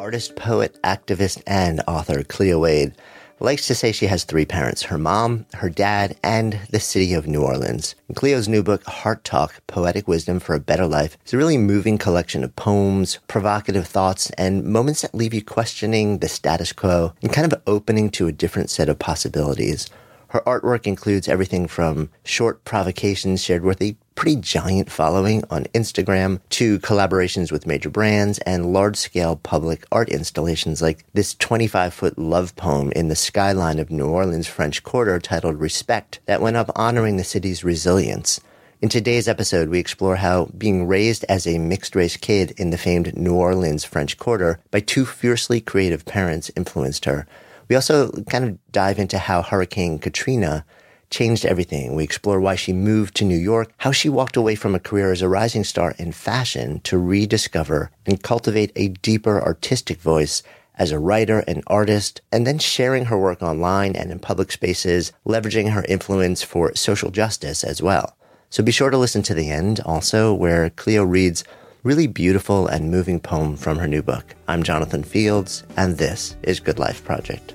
Artist, poet, activist, and author Cleo Wade likes to say she has three parents her mom, her dad, and the city of New Orleans. Cleo's new book, Heart Talk Poetic Wisdom for a Better Life, is a really moving collection of poems, provocative thoughts, and moments that leave you questioning the status quo and kind of opening to a different set of possibilities. Her artwork includes everything from short provocations shared with a pretty giant following on Instagram to collaborations with major brands and large scale public art installations like this 25 foot love poem in the skyline of New Orleans French Quarter titled Respect that went up honoring the city's resilience. In today's episode, we explore how being raised as a mixed race kid in the famed New Orleans French Quarter by two fiercely creative parents influenced her we also kind of dive into how Hurricane Katrina changed everything. We explore why she moved to New York, how she walked away from a career as a rising star in fashion to rediscover and cultivate a deeper artistic voice as a writer and artist, and then sharing her work online and in public spaces, leveraging her influence for social justice as well. So be sure to listen to the end also, where Cleo reads really beautiful and moving poem from her new book. I'm Jonathan Fields, and this is Good Life Project.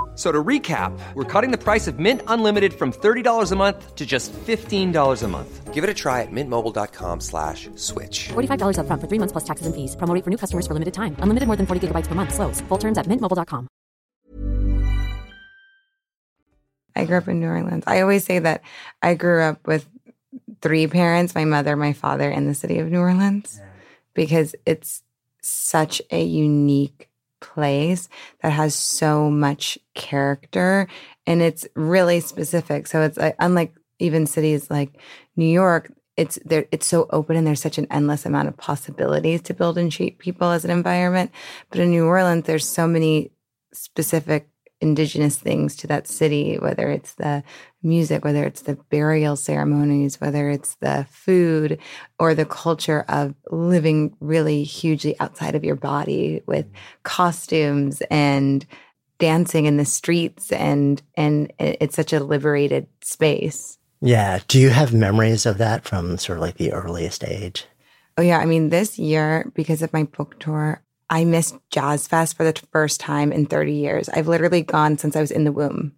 So to recap, we're cutting the price of Mint Unlimited from $30 a month to just $15 a month. Give it a try at mintmobile.com slash switch. $45 upfront for three months plus taxes and fees. Promo for new customers for limited time. Unlimited more than 40 gigabytes per month. Slows. Full terms at mintmobile.com. I grew up in New Orleans. I always say that I grew up with three parents, my mother, my father, in the city of New Orleans because it's such a unique place that has so much character and it's really specific. So it's like, unlike even cities like New York, it's there it's so open and there's such an endless amount of possibilities to build and shape people as an environment. But in New Orleans, there's so many specific indigenous things to that city, whether it's the music, whether it's the burial ceremonies, whether it's the food or the culture of living really hugely outside of your body with mm-hmm. costumes and dancing in the streets and and it's such a liberated space. Yeah. Do you have memories of that from sort of like the earliest age? Oh yeah, I mean this year because of my book tour, I missed Jazz Fest for the first time in 30 years. I've literally gone since I was in the womb.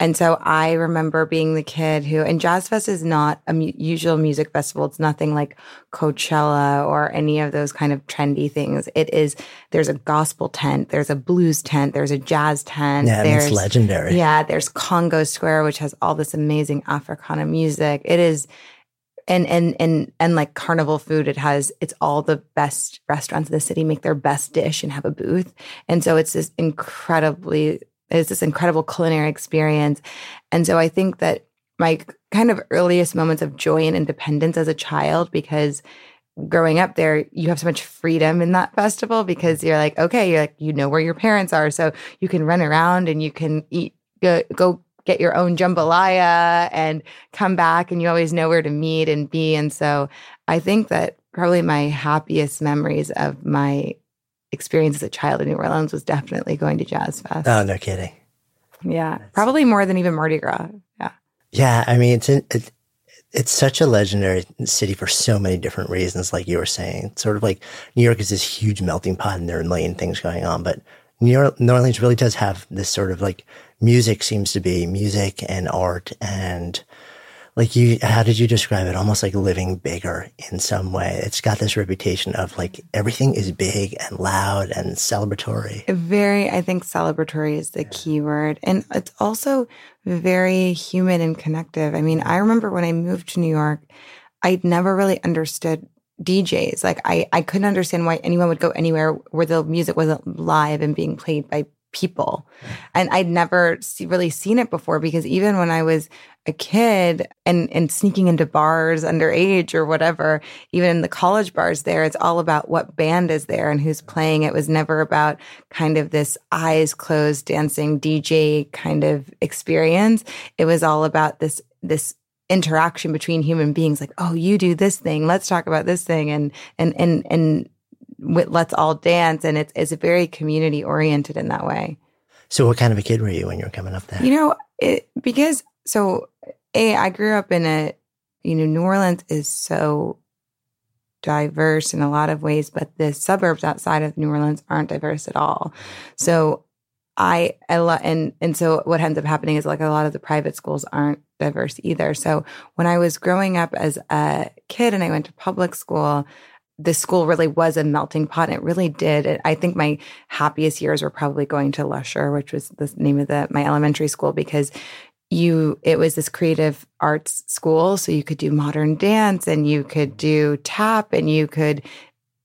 And so I remember being the kid who, and Jazz Fest is not a mu- usual music festival. It's nothing like Coachella or any of those kind of trendy things. It is, there's a gospel tent, there's a blues tent, there's a jazz tent. Yeah, there's, it's legendary. Yeah, there's Congo Square, which has all this amazing Africana music. It is, and and and and like carnival food it has it's all the best restaurants in the city make their best dish and have a booth. And so it's this incredibly it's this incredible culinary experience. And so i think that my kind of earliest moments of joy and independence as a child because growing up there you have so much freedom in that festival because you're like okay you're like you know where your parents are. So you can run around and you can eat go, go get your own jambalaya and come back and you always know where to meet and be. And so I think that probably my happiest memories of my experience as a child in New Orleans was definitely going to Jazz Fest. Oh, no kidding. Yeah. Probably more than even Mardi Gras. Yeah. Yeah. I mean, it's, in, it's it's such a legendary city for so many different reasons, like you were saying. It's sort of like New York is this huge melting pot and there are a million things going on, but New Orleans really does have this sort of like music seems to be music and art and like you how did you describe it? Almost like living bigger in some way. It's got this reputation of like everything is big and loud and celebratory. Very i think celebratory is the key word. And it's also very human and connective. I mean i remember when i moved to new york i'd never really understood DJs. Like I, I couldn't understand why anyone would go anywhere where the music wasn't live and being played by people. And I'd never see, really seen it before because even when I was a kid and, and sneaking into bars underage or whatever, even in the college bars there, it's all about what band is there and who's playing. It was never about kind of this eyes closed dancing DJ kind of experience. It was all about this, this interaction between human beings like, oh, you do this thing. Let's talk about this thing. And, and, and, and, let's all dance and it's it's very community oriented in that way. So what kind of a kid were you when you were coming up there you know it, because so a i grew up in a you know new orleans is so diverse in a lot of ways but the suburbs outside of new orleans aren't diverse at all. So i i lo- and and so what ends up happening is like a lot of the private schools aren't diverse either. So when i was growing up as a kid and i went to public school the school really was a melting pot. And it really did. I think my happiest years were probably going to Lusher, which was the name of the my elementary school, because you it was this creative arts school. So you could do modern dance and you could do tap and you could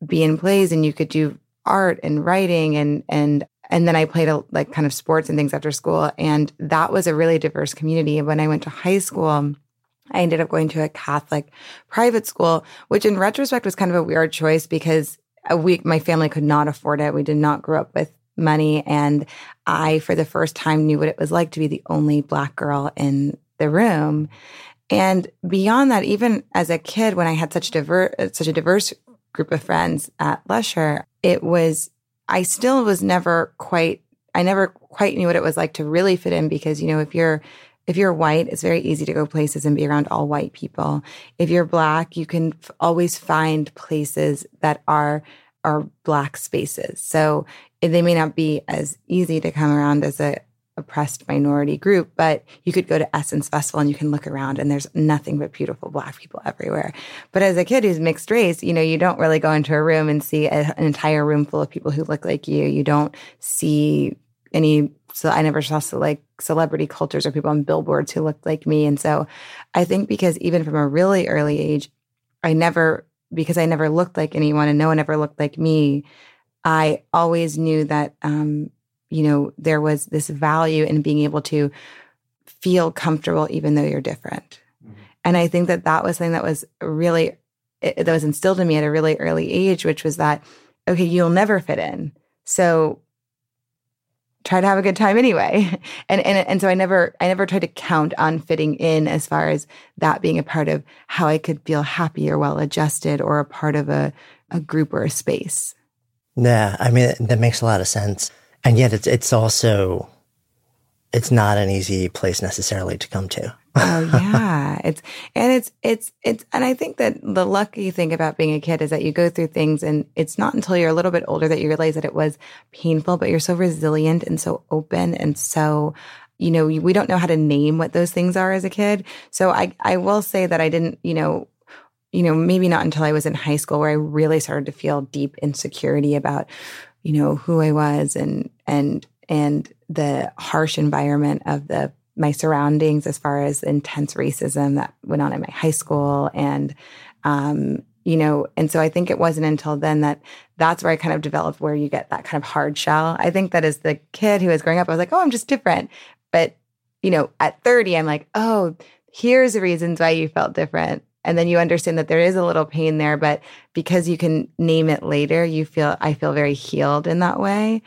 be in plays and you could do art and writing and and and then I played a, like kind of sports and things after school. And that was a really diverse community. When I went to high school, I ended up going to a Catholic private school, which in retrospect was kind of a weird choice because uh, we, my family could not afford it. We did not grow up with money. And I, for the first time, knew what it was like to be the only black girl in the room. And beyond that, even as a kid, when I had such diverse, such a diverse group of friends at Lusher, it was, I still was never quite, I never quite knew what it was like to really fit in because, you know, if you're if you're white, it's very easy to go places and be around all white people. If you're black, you can f- always find places that are are black spaces. So they may not be as easy to come around as a oppressed minority group, but you could go to Essence Festival and you can look around and there's nothing but beautiful black people everywhere. But as a kid who's mixed race, you know, you don't really go into a room and see a, an entire room full of people who look like you. You don't see any so I never saw so like celebrity cultures or people on billboards who looked like me. And so I think because even from a really early age, I never, because I never looked like anyone and no one ever looked like me, I always knew that, um, you know, there was this value in being able to feel comfortable even though you're different. Mm-hmm. And I think that that was something that was really, that was instilled in me at a really early age, which was that, okay, you'll never fit in. So try to have a good time anyway. And, and, and so I never, I never tried to count on fitting in as far as that being a part of how I could feel happy or well adjusted or a part of a, a group or a space. Yeah. I mean, that makes a lot of sense. And yet it's, it's also, it's not an easy place necessarily to come to. Oh yeah, it's and it's it's it's and I think that the lucky thing about being a kid is that you go through things and it's not until you're a little bit older that you realize that it was painful, but you're so resilient and so open and so you know we don't know how to name what those things are as a kid. So I I will say that I didn't you know you know maybe not until I was in high school where I really started to feel deep insecurity about you know who I was and and and the harsh environment of the my surroundings as far as intense racism that went on in my high school. And um, you know and so i think it wasn't until then that that's where i kind of developed where you get that kind of hard shell. I think that as the kid who was growing up i was like oh i'm just different. But you know at 30 i'm like oh here's the reasons why you felt different. And then you understand that there is a little pain there but because you can name it later you feel i feel very healed in that way.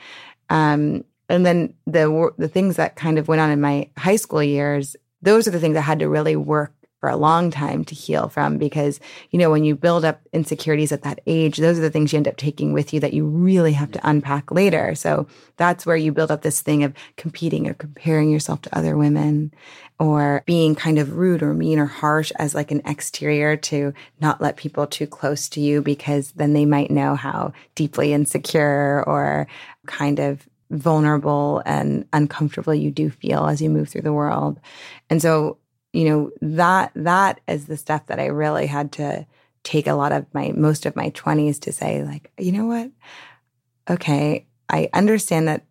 Um, and then the the things that kind of went on in my high school years, those are the things I had to really work for a long time to heal from because, you know, when you build up insecurities at that age, those are the things you end up taking with you that you really have to unpack later. So that's where you build up this thing of competing or comparing yourself to other women or being kind of rude or mean or harsh as like an exterior to not let people too close to you because then they might know how deeply insecure or kind of vulnerable and uncomfortable you do feel as you move through the world. And so you know, that that is the stuff that I really had to take a lot of my most of my 20s to say like, you know what? Okay, I understand that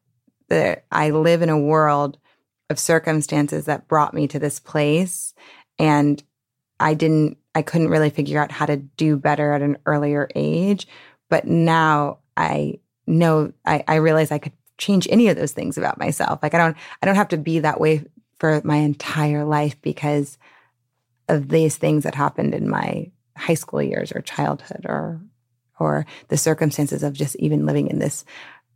that I live in a world of circumstances that brought me to this place and I didn't I couldn't really figure out how to do better at an earlier age, but now I know I, I realize I could change any of those things about myself. Like I don't I don't have to be that way for my entire life because of these things that happened in my high school years or childhood or or the circumstances of just even living in this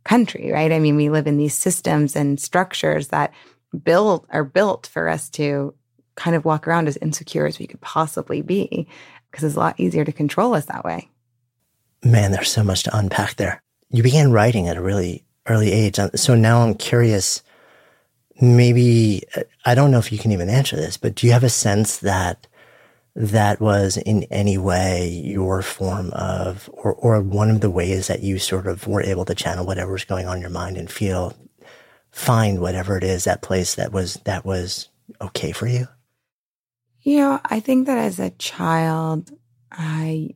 country, right? I mean, we live in these systems and structures that build are built for us to kind of walk around as insecure as we could possibly be because it's a lot easier to control us that way. Man, there's so much to unpack there. You began writing at a really early age. Uh, so now I'm curious maybe uh, I don't know if you can even answer this, but do you have a sense that that was in any way your form of, or, or one of the ways that you sort of were able to channel whatever was going on in your mind and feel, find whatever it is, that place that was, that was okay for you? You know, I think that as a child, I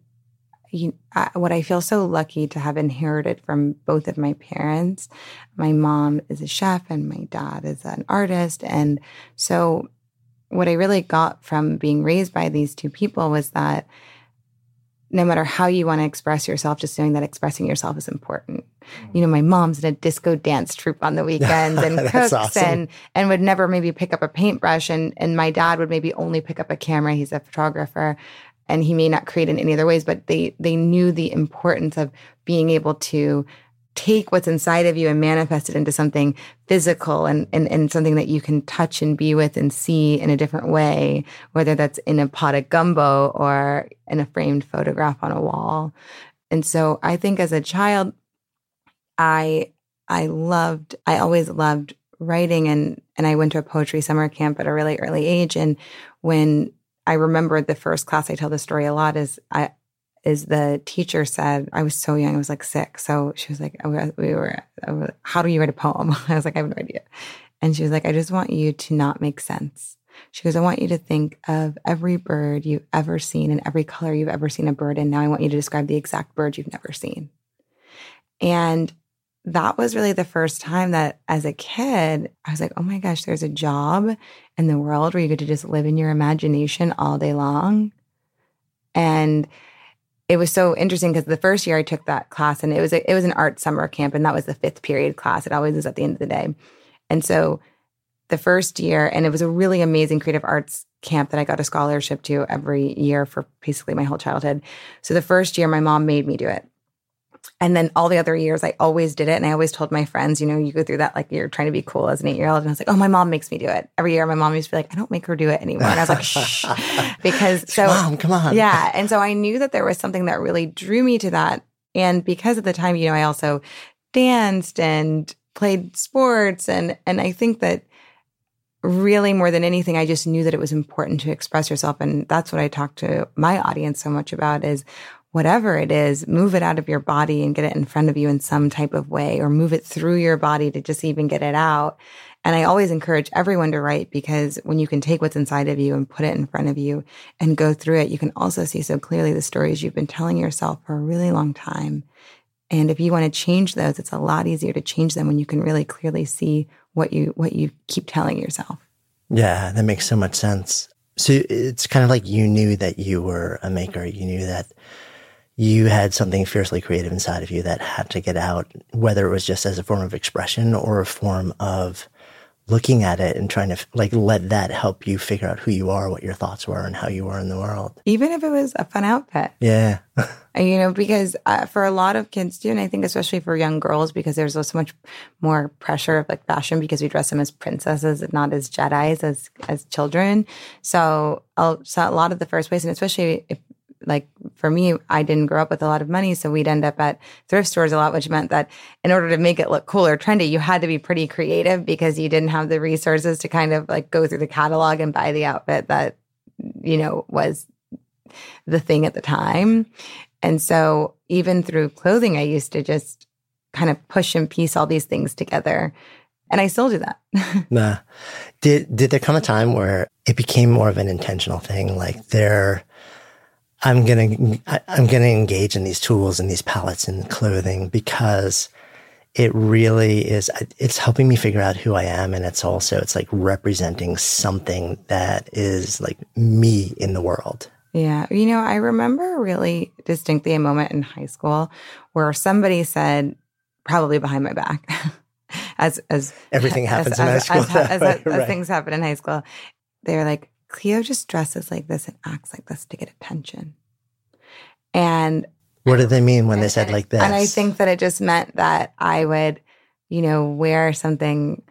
you, I, what I feel so lucky to have inherited from both of my parents. My mom is a chef and my dad is an artist. And so, what I really got from being raised by these two people was that no matter how you want to express yourself, just knowing that expressing yourself is important. Mm. You know, my mom's in a disco dance troupe on the weekends and cooks awesome. and and would never maybe pick up a paintbrush and and my dad would maybe only pick up a camera. He's a photographer and he may not create in any other ways, but they they knew the importance of being able to take what's inside of you and manifest it into something physical and, and, and something that you can touch and be with and see in a different way, whether that's in a pot of gumbo or in a framed photograph on a wall. And so I think as a child, I I loved I always loved writing and and I went to a poetry summer camp at a really early age. And when I remember the first class I tell the story a lot is I is the teacher said I was so young I was like sick so she was like oh, we were oh, how do you write a poem? I was like I have no idea. And she was like I just want you to not make sense. She goes I want you to think of every bird you've ever seen and every color you've ever seen a bird And now I want you to describe the exact bird you've never seen. And that was really the first time that as a kid, I was like, oh my gosh, there's a job in the world where you get to just live in your imagination all day long. And it was so interesting because the first year I took that class and it was a, it was an art summer camp and that was the fifth period class. It always is at the end of the day. And so the first year, and it was a really amazing creative arts camp that I got a scholarship to every year for basically my whole childhood. So the first year, my mom made me do it. And then all the other years, I always did it. And I always told my friends, you know, you go through that like you're trying to be cool as an eight year old. And I was like, oh, my mom makes me do it. Every year, my mom used to be like, I don't make her do it anymore. And I was like, shh. Because so, mom, come on. Yeah. And so I knew that there was something that really drew me to that. And because at the time, you know, I also danced and played sports. And, and I think that really more than anything, I just knew that it was important to express yourself. And that's what I talk to my audience so much about is whatever it is, move it out of your body and get it in front of you in some type of way, or move it through your body to just even get it out. And I always encourage everyone to write because when you can take what's inside of you and put it in front of you and go through it, you can also see so clearly the stories you've been telling yourself for a really long time. And if you want to change those, it's a lot easier to change them when you can really clearly see what you what you keep telling yourself. Yeah, that makes so much sense. So it's kind of like you knew that you were a maker. You knew that you had something fiercely creative inside of you that had to get out, whether it was just as a form of expression or a form of looking at it and trying to like let that help you figure out who you are, what your thoughts were, and how you were in the world. Even if it was a fun outfit. Yeah. you know, because uh, for a lot of kids too, and I think especially for young girls, because there's so much more pressure of like fashion because we dress them as princesses and not as Jedi's as as children. So, so a lot of the first ways, and especially if like for me, I didn't grow up with a lot of money. So we'd end up at thrift stores a lot, which meant that in order to make it look cool or trendy, you had to be pretty creative because you didn't have the resources to kind of like go through the catalog and buy the outfit that, you know, was the thing at the time. And so even through clothing, I used to just kind of push and piece all these things together. And I still do that. nah. Did did there come a time where it became more of an intentional thing? Like there I'm going to, I'm going to engage in these tools and these palettes and clothing because it really is, it's helping me figure out who I am. And it's also, it's like representing something that is like me in the world. Yeah. You know, I remember really distinctly a moment in high school where somebody said, probably behind my back, as, as everything happens as, in high school, as, as, as things happen in high school. They were like, Cleo just dresses like this and acts like this to get attention. And what did they mean when they said like this? And I think that it just meant that I would, you know, wear something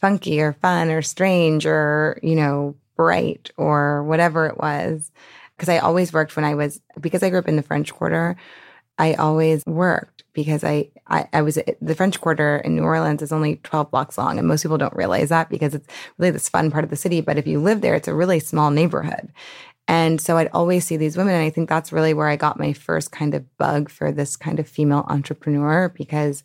funky or fun or strange or, you know, bright or whatever it was. Because I always worked when I was, because I grew up in the French Quarter, I always worked because I, I, I, was the French Quarter in New Orleans is only 12 blocks long. And most people don't realize that because it's really this fun part of the city. But if you live there, it's a really small neighborhood. And so I'd always see these women. And I think that's really where I got my first kind of bug for this kind of female entrepreneur because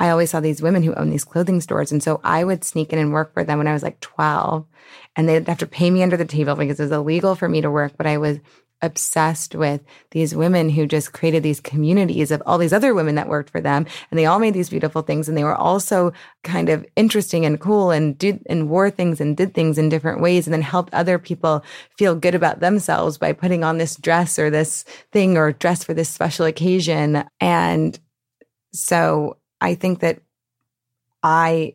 I always saw these women who own these clothing stores. And so I would sneak in and work for them when I was like 12. And they'd have to pay me under the table because it was illegal for me to work, but I was obsessed with these women who just created these communities of all these other women that worked for them and they all made these beautiful things and they were also kind of interesting and cool and did and wore things and did things in different ways and then helped other people feel good about themselves by putting on this dress or this thing or dress for this special occasion. And so i think that i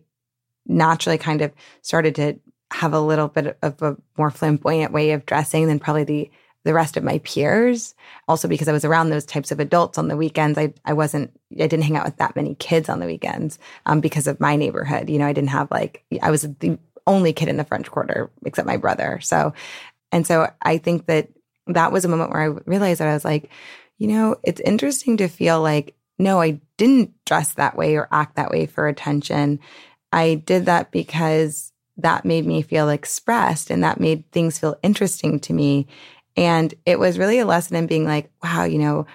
naturally kind of started to have a little bit of a more flamboyant way of dressing than probably the the rest of my peers. Also because I was around those types of adults on the weekends. I, I wasn't, I didn't hang out with that many kids on the weekends um, because of my neighborhood. You know, I didn't have like, I was the only kid in the French Quarter except my brother. So, and so I think that that was a moment where I realized that I was like, you know, it's interesting to feel like, no, I didn't dress that way or act that way for attention. I did that because that made me feel expressed and that made things feel interesting to me. And it was really a lesson in being like, wow, you know,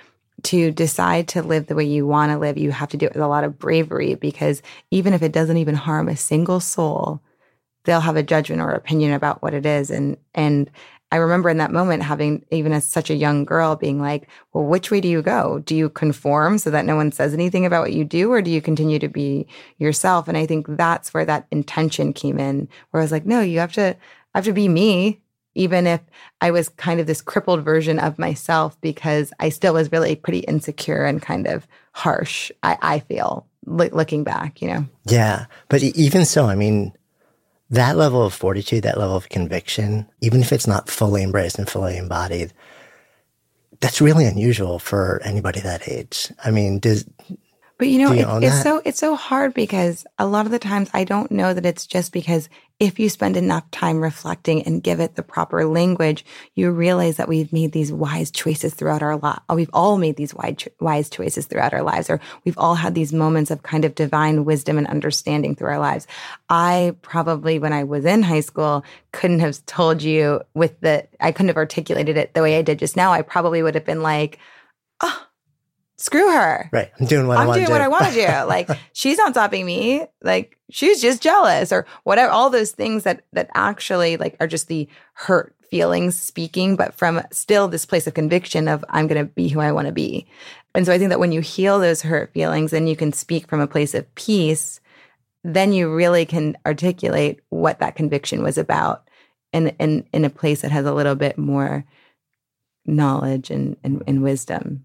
to decide to live the way you want to live, you have to do it with a lot of bravery because even if it doesn't even harm a single soul, they'll have a judgment or opinion about what it is. And, and I remember in that moment having, even as such a young girl, being like, well, which way do you go? Do you conform so that no one says anything about what you do, or do you continue to be yourself? And I think that's where that intention came in, where I was like, no, you have to, I have to be me even if I was kind of this crippled version of myself because I still was really pretty insecure and kind of harsh, I, I feel looking back, you know? Yeah. But even so, I mean, that level of fortitude, that level of conviction, even if it's not fully embraced and fully embodied, that's really unusual for anybody that age. I mean, does but you know, you it, it's so it's so hard because a lot of the times I don't know that it's just because if you spend enough time reflecting and give it the proper language, you realize that we've made these wise choices throughout our life. Uh, we've all made these wise choices throughout our lives, or we've all had these moments of kind of divine wisdom and understanding through our lives. I probably, when I was in high school, couldn't have told you with the, I couldn't have articulated it the way I did just now. I probably would have been like, oh, screw her. Right. I'm doing what I'm I want to do. what I want to do. Like she's not stopping me. Like she's just jealous or whatever. All those things that that actually like are just the hurt feelings speaking, but from still this place of conviction of I'm going to be who I want to be. And so I think that when you heal those hurt feelings, then you can speak from a place of peace. Then you really can articulate what that conviction was about, in in in a place that has a little bit more knowledge and, and, and wisdom.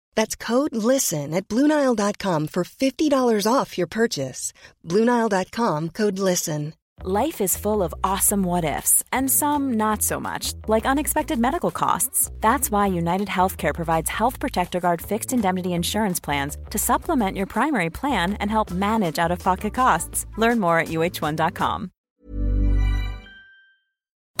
That's code LISTEN at Bluenile.com for $50 off your purchase. Bluenile.com code LISTEN. Life is full of awesome what ifs, and some not so much, like unexpected medical costs. That's why United Healthcare provides Health Protector Guard fixed indemnity insurance plans to supplement your primary plan and help manage out of pocket costs. Learn more at uh1.com.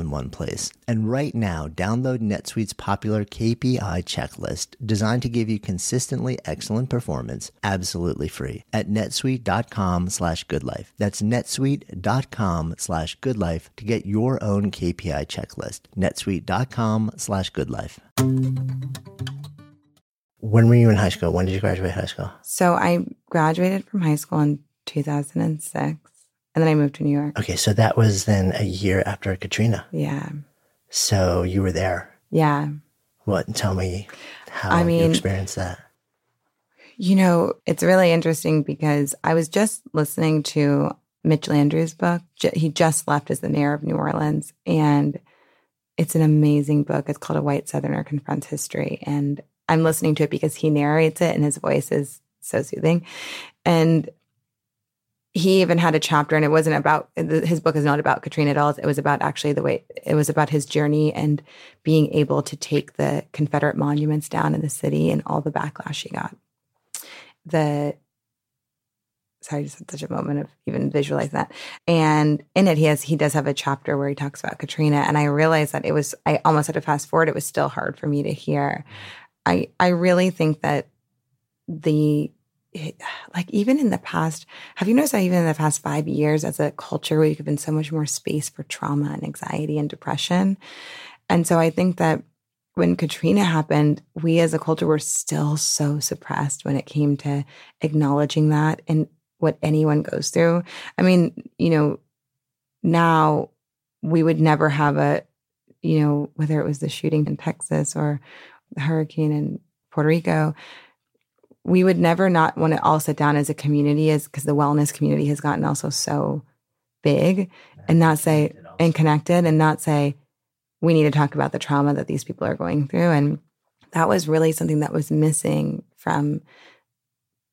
in one place. And right now, download NetSuite's popular KPI checklist designed to give you consistently excellent performance absolutely free at netsuite.com slash goodlife. That's netsuite.com slash goodlife to get your own KPI checklist. netsuite.com slash goodlife. When were you in high school? When did you graduate high school? So I graduated from high school in 2006 and then I moved to New York. Okay, so that was then a year after Katrina. Yeah. So you were there. Yeah. What? Tell me how I you mean- experienced that. You know, it's really interesting because I was just listening to Mitch Landrieu's book. He just left as the mayor of New Orleans, and it's an amazing book. It's called A White Southerner Confronts History. And I'm listening to it because he narrates it and his voice is so soothing. And he even had a chapter, and it wasn't about his book is not about Katrina at all. It was about actually the way it was about his journey and being able to take the Confederate monuments down in the city and all the backlash he got the sorry, just had such a moment of even visualizing that. And in it, he has he does have a chapter where he talks about Katrina, and I realized that it was I almost had to fast forward. It was still hard for me to hear. I I really think that the like even in the past, have you noticed that even in the past five years, as a culture, we've given so much more space for trauma and anxiety and depression, and so I think that when Katrina happened, we as a culture were still so suppressed when it came to acknowledging that and what anyone goes through. I mean, you know, now we would never have a, you know, whether it was the shooting in Texas or the hurricane in Puerto Rico, we would never not want to all sit down as a community is because the wellness community has gotten also so big and not say and connected and not say, we need to talk about the trauma that these people are going through. And that was really something that was missing from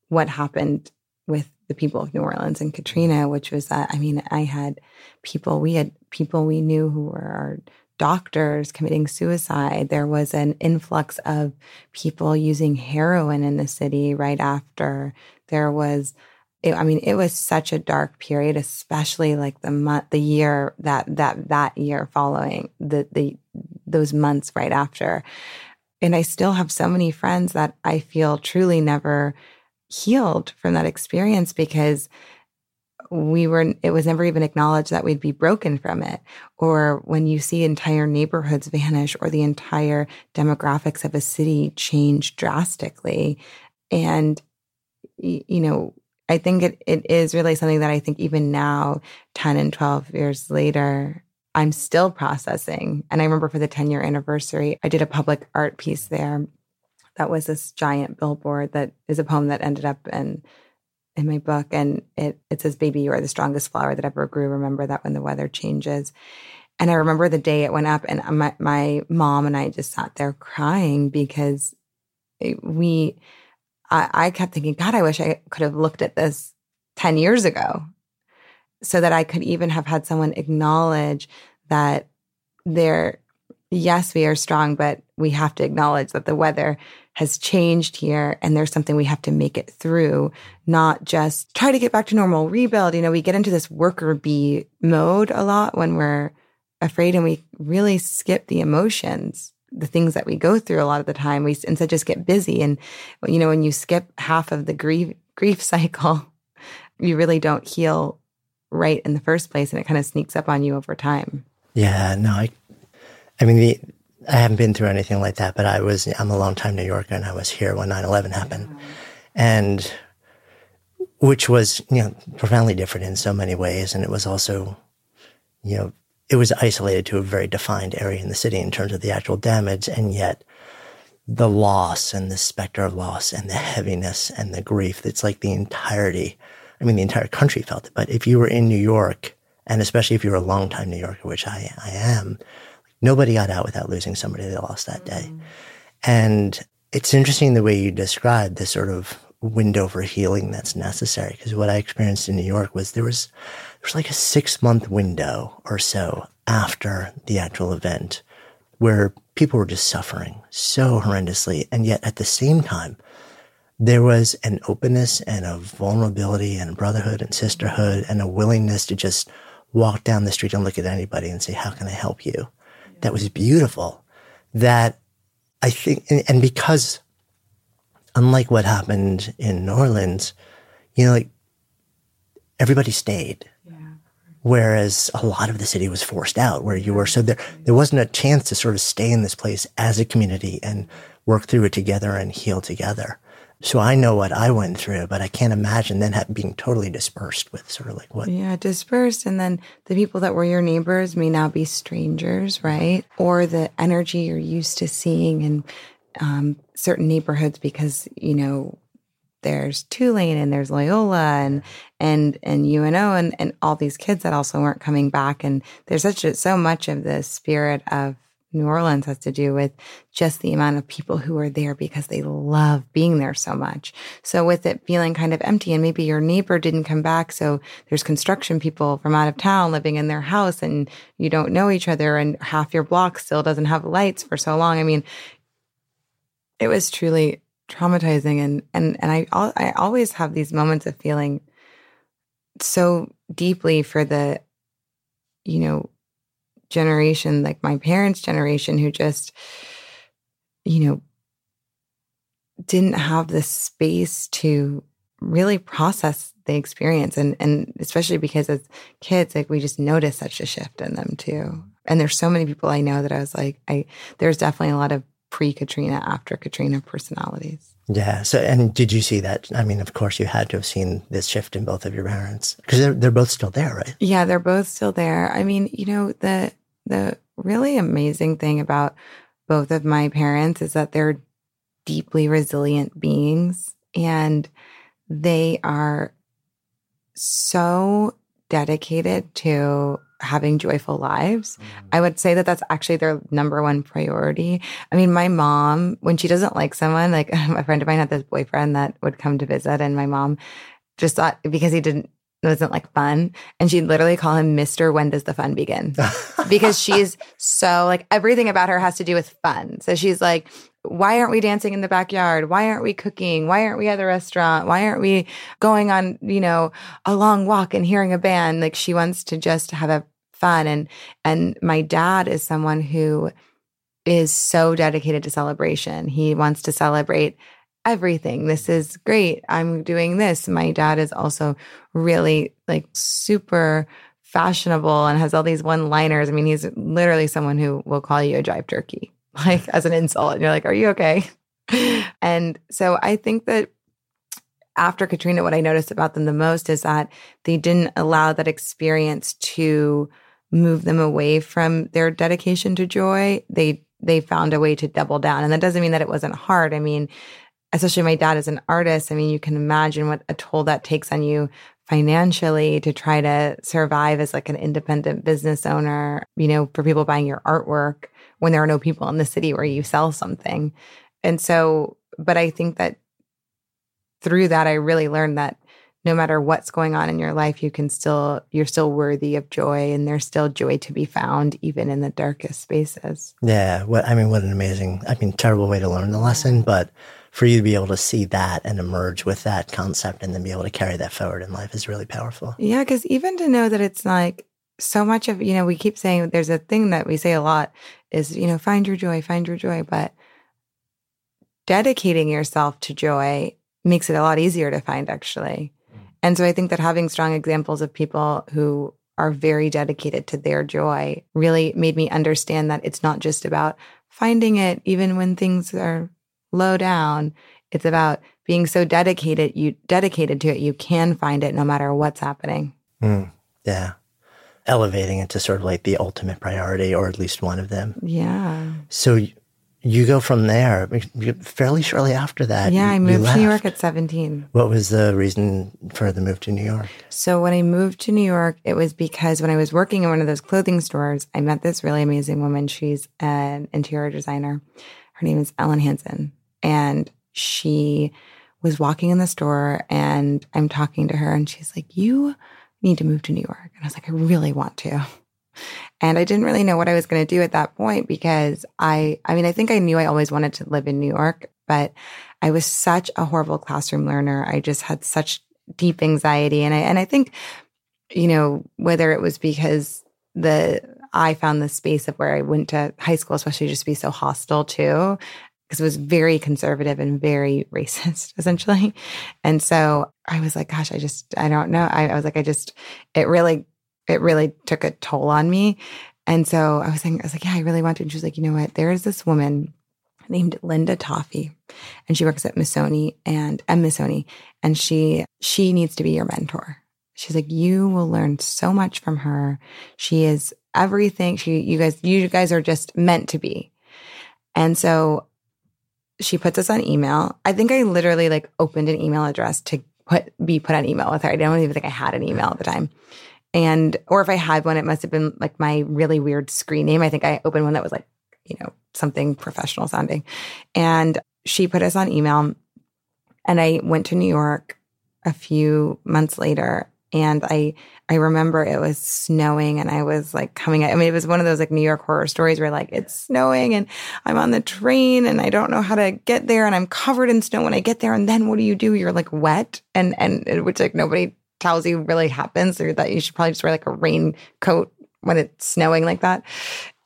what happened with the people of New Orleans and Katrina, which was that I mean, I had people, we had people we knew who were our doctors committing suicide. There was an influx of people using heroin in the city right after. There was, it, I mean, it was such a dark period, especially like the month, the year that that that year following the the those months right after. And I still have so many friends that I feel truly never healed from that experience because we were it was never even acknowledged that we'd be broken from it. Or when you see entire neighborhoods vanish or the entire demographics of a city change drastically. And you know i think it, it is really something that i think even now 10 and 12 years later i'm still processing. And i remember for the 10 year anniversary i did a public art piece there. That was this giant billboard that is a poem that ended up in in my book and it it says baby you are the strongest flower that ever grew. Remember that when the weather changes. And i remember the day it went up and my my mom and i just sat there crying because we I, I kept thinking god i wish i could have looked at this 10 years ago so that i could even have had someone acknowledge that there yes we are strong but we have to acknowledge that the weather has changed here and there's something we have to make it through, not just try to get back to normal, rebuild. You know, we get into this worker bee mode a lot when we're afraid and we really skip the emotions, the things that we go through a lot of the time. We instead just get busy. And, you know, when you skip half of the grief, grief cycle, you really don't heal right in the first place and it kind of sneaks up on you over time. Yeah, no, I, I mean, the, I haven't been through anything like that, but I was, I'm a long time New Yorker and I was here when 9 11 happened. And which was, you know, profoundly different in so many ways. And it was also, you know, it was isolated to a very defined area in the city in terms of the actual damage. And yet the loss and the specter of loss and the heaviness and the grief, it's like the entirety, I mean, the entire country felt it. But if you were in New York, and especially if you're a longtime New Yorker, which I, I am, Nobody got out without losing somebody they lost that day. And it's interesting the way you describe this sort of window for healing that's necessary. Because what I experienced in New York was there was there was like a six month window or so after the actual event where people were just suffering so horrendously. And yet at the same time, there was an openness and a vulnerability and brotherhood and sisterhood and a willingness to just walk down the street and look at anybody and say, how can I help you? That was beautiful that I think, and, and because unlike what happened in New Orleans, you know, like everybody stayed. Whereas a lot of the city was forced out where you were. So there, there wasn't a chance to sort of stay in this place as a community and work through it together and heal together. So I know what I went through, but I can't imagine then being totally dispersed with sort of like what. Yeah, dispersed. And then the people that were your neighbors may now be strangers, right? Or the energy you're used to seeing in um, certain neighborhoods because, you know, there's Tulane and there's Loyola and and and UNO and and all these kids that also weren't coming back and there's such a, so much of the spirit of New Orleans has to do with just the amount of people who are there because they love being there so much. So with it feeling kind of empty and maybe your neighbor didn't come back. So there's construction people from out of town living in their house and you don't know each other and half your block still doesn't have lights for so long. I mean, it was truly traumatizing. And, and, and I, I always have these moments of feeling so deeply for the, you know, generation, like my parents' generation, who just, you know, didn't have the space to really process the experience. And and especially because as kids like we just notice such a shift in them too. And there's so many people i know that i was like i there's definitely a lot of pre-katrina after katrina personalities yeah so and did you see that? I mean of course you had to have seen this shift in both of your parents because they're, they're both still there right? Yeah they're both still there. I mean you know the the really amazing thing about both of my parents is that they're deeply resilient beings and they are so dedicated to having joyful lives. Mm-hmm. I would say that that's actually their number one priority. I mean, my mom, when she doesn't like someone, like a friend of mine had this boyfriend that would come to visit, and my mom just thought because he didn't wasn't like fun. And she'd literally call him Mr. When Does the Fun Begin? because she's so like everything about her has to do with fun. So she's like, why aren't we dancing in the backyard? Why aren't we cooking? Why aren't we at the restaurant? Why aren't we going on, you know, a long walk and hearing a band? Like she wants to just have a fun. And and my dad is someone who is so dedicated to celebration. He wants to celebrate everything. This is great. I'm doing this. My dad is also really like super fashionable and has all these one liners. I mean, he's literally someone who will call you a drive jerky, like as an insult. And you're like, are you okay? And so I think that after Katrina, what I noticed about them the most is that they didn't allow that experience to move them away from their dedication to joy. They they found a way to double down. And that doesn't mean that it wasn't hard. I mean, especially my dad is an artist. I mean, you can imagine what a toll that takes on you financially to try to survive as like an independent business owner, you know, for people buying your artwork when there are no people in the city where you sell something. And so, but I think that through that, I really learned that no matter what's going on in your life, you can still, you're still worthy of joy and there's still joy to be found even in the darkest spaces. Yeah. What, I mean, what an amazing, I mean, terrible way to learn the lesson, but for you to be able to see that and emerge with that concept and then be able to carry that forward in life is really powerful. Yeah, because even to know that it's like so much of, you know, we keep saying there's a thing that we say a lot is, you know, find your joy, find your joy. But dedicating yourself to joy makes it a lot easier to find, actually. Mm. And so I think that having strong examples of people who are very dedicated to their joy really made me understand that it's not just about finding it, even when things are low down. It's about being so dedicated, you dedicated to it, you can find it no matter what's happening. Mm, yeah. Elevating it to sort of like the ultimate priority or at least one of them. Yeah. So you go from there fairly shortly after that. Yeah, I moved to New York at 17. What was the reason for the move to New York? So when I moved to New York, it was because when I was working in one of those clothing stores, I met this really amazing woman. She's an interior designer. Her name is Ellen Hanson and she was walking in the store and I'm talking to her and she's like, You need to move to New York. And I was like, I really want to. And I didn't really know what I was going to do at that point because I, I mean, I think I knew I always wanted to live in New York, but I was such a horrible classroom learner. I just had such deep anxiety. And I, and I think, you know, whether it was because the, I found the space of where I went to high school, especially just be so hostile too because it was very conservative and very racist, essentially. And so I was like, gosh, I just, I don't know. I, I, was like, I just, it really, it really took a toll on me. And so I was saying, I was like, yeah, I really want to. And she was like, you know what? There is this woman named Linda Toffey, and she works at Missoni and M Missoni, and she she needs to be your mentor. She's like, you will learn so much from her. She is everything. She, you guys, you guys are just meant to be. And so she puts us on email. I think I literally like opened an email address to put be put on email with her. I don't even think I had an email at the time. And or if I had one, it must have been like my really weird screen name. I think I opened one that was like, you know, something professional sounding. And she put us on email. And I went to New York a few months later and I I remember it was snowing and I was like coming I mean it was one of those like New York horror stories where like it's snowing and I'm on the train and I don't know how to get there and I'm covered in snow when I get there and then what do you do? You're like wet and and which like nobody tells you really happens or that you should probably just wear like a raincoat when it's snowing like that.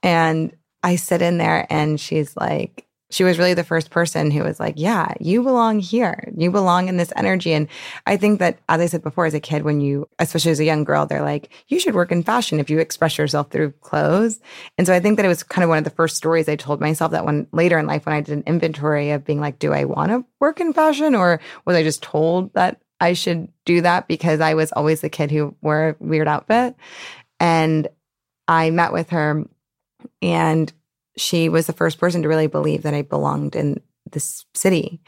And I sit in there and she's like she was really the first person who was like, yeah, you belong here. You belong in this energy. And I think that, as I said before, as a kid, when you, especially as a young girl, they're like, you should work in fashion if you express yourself through clothes. And so I think that it was kind of one of the first stories I told myself that when later in life, when I did an inventory of being like, do I want to work in fashion or was I just told that I should do that because I was always the kid who wore a weird outfit? And I met with her and she was the first person to really believe that I belonged in this city.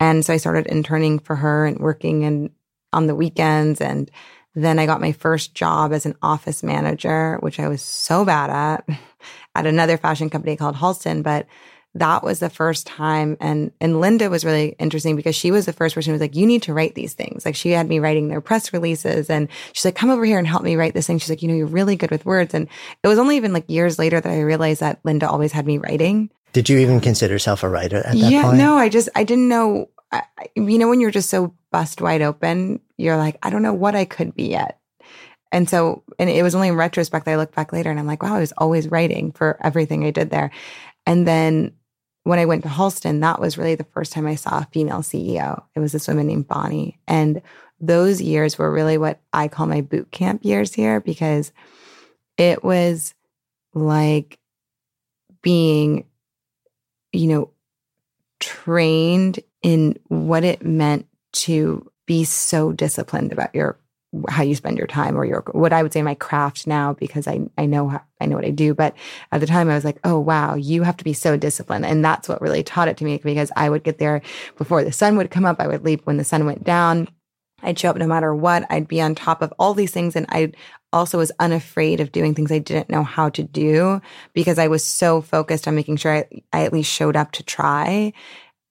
And so I started interning for her and working in on the weekends and then I got my first job as an office manager, which I was so bad at, at another fashion company called Halston. But that was the first time. And and Linda was really interesting because she was the first person who was like you need to write these things. Like she had me writing their press releases and she's like come over here and help me write this thing. She's like you know you're really good with words. And it was only even like years later that I realized that Linda always had me writing. Did you even consider yourself a writer at that yeah point? no I just I didn't know. I, you know when you're just so bust wide open you're like I don't know what I could be yet. And so, and it was only in retrospect that I look back later and I'm like, wow, I was always writing for everything I did there. And then when I went to Halston, that was really the first time I saw a female CEO. It was this woman named Bonnie. And those years were really what I call my boot camp years here because it was like being, you know, trained in what it meant to be so disciplined about your how you spend your time or your what I would say my craft now because I I know how, I know what I do. But at the time I was like oh wow you have to be so disciplined. And that's what really taught it to me because I would get there before the sun would come up. I would leave when the sun went down. I'd show up no matter what. I'd be on top of all these things. And I also was unafraid of doing things I didn't know how to do because I was so focused on making sure I, I at least showed up to try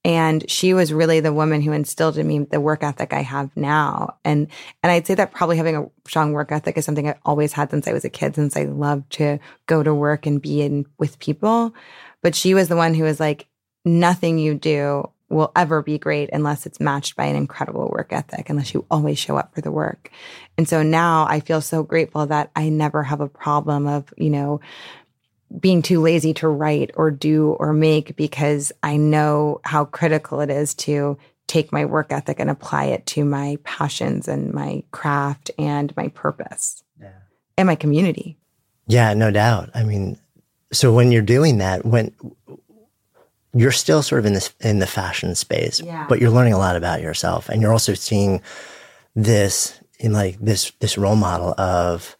and she was really the woman who instilled in me the work ethic I have now. And and I'd say that probably having a strong work ethic is something I always had since I was a kid, since I loved to go to work and be in with people. But she was the one who was like, nothing you do will ever be great unless it's matched by an incredible work ethic, unless you always show up for the work. And so now I feel so grateful that I never have a problem of, you know, being too lazy to write or do or make because I know how critical it is to take my work ethic and apply it to my passions and my craft and my purpose yeah. and my community. Yeah, no doubt. I mean, so when you're doing that, when you're still sort of in this in the fashion space, yeah. but you're learning a lot about yourself and you're also seeing this in like this this role model of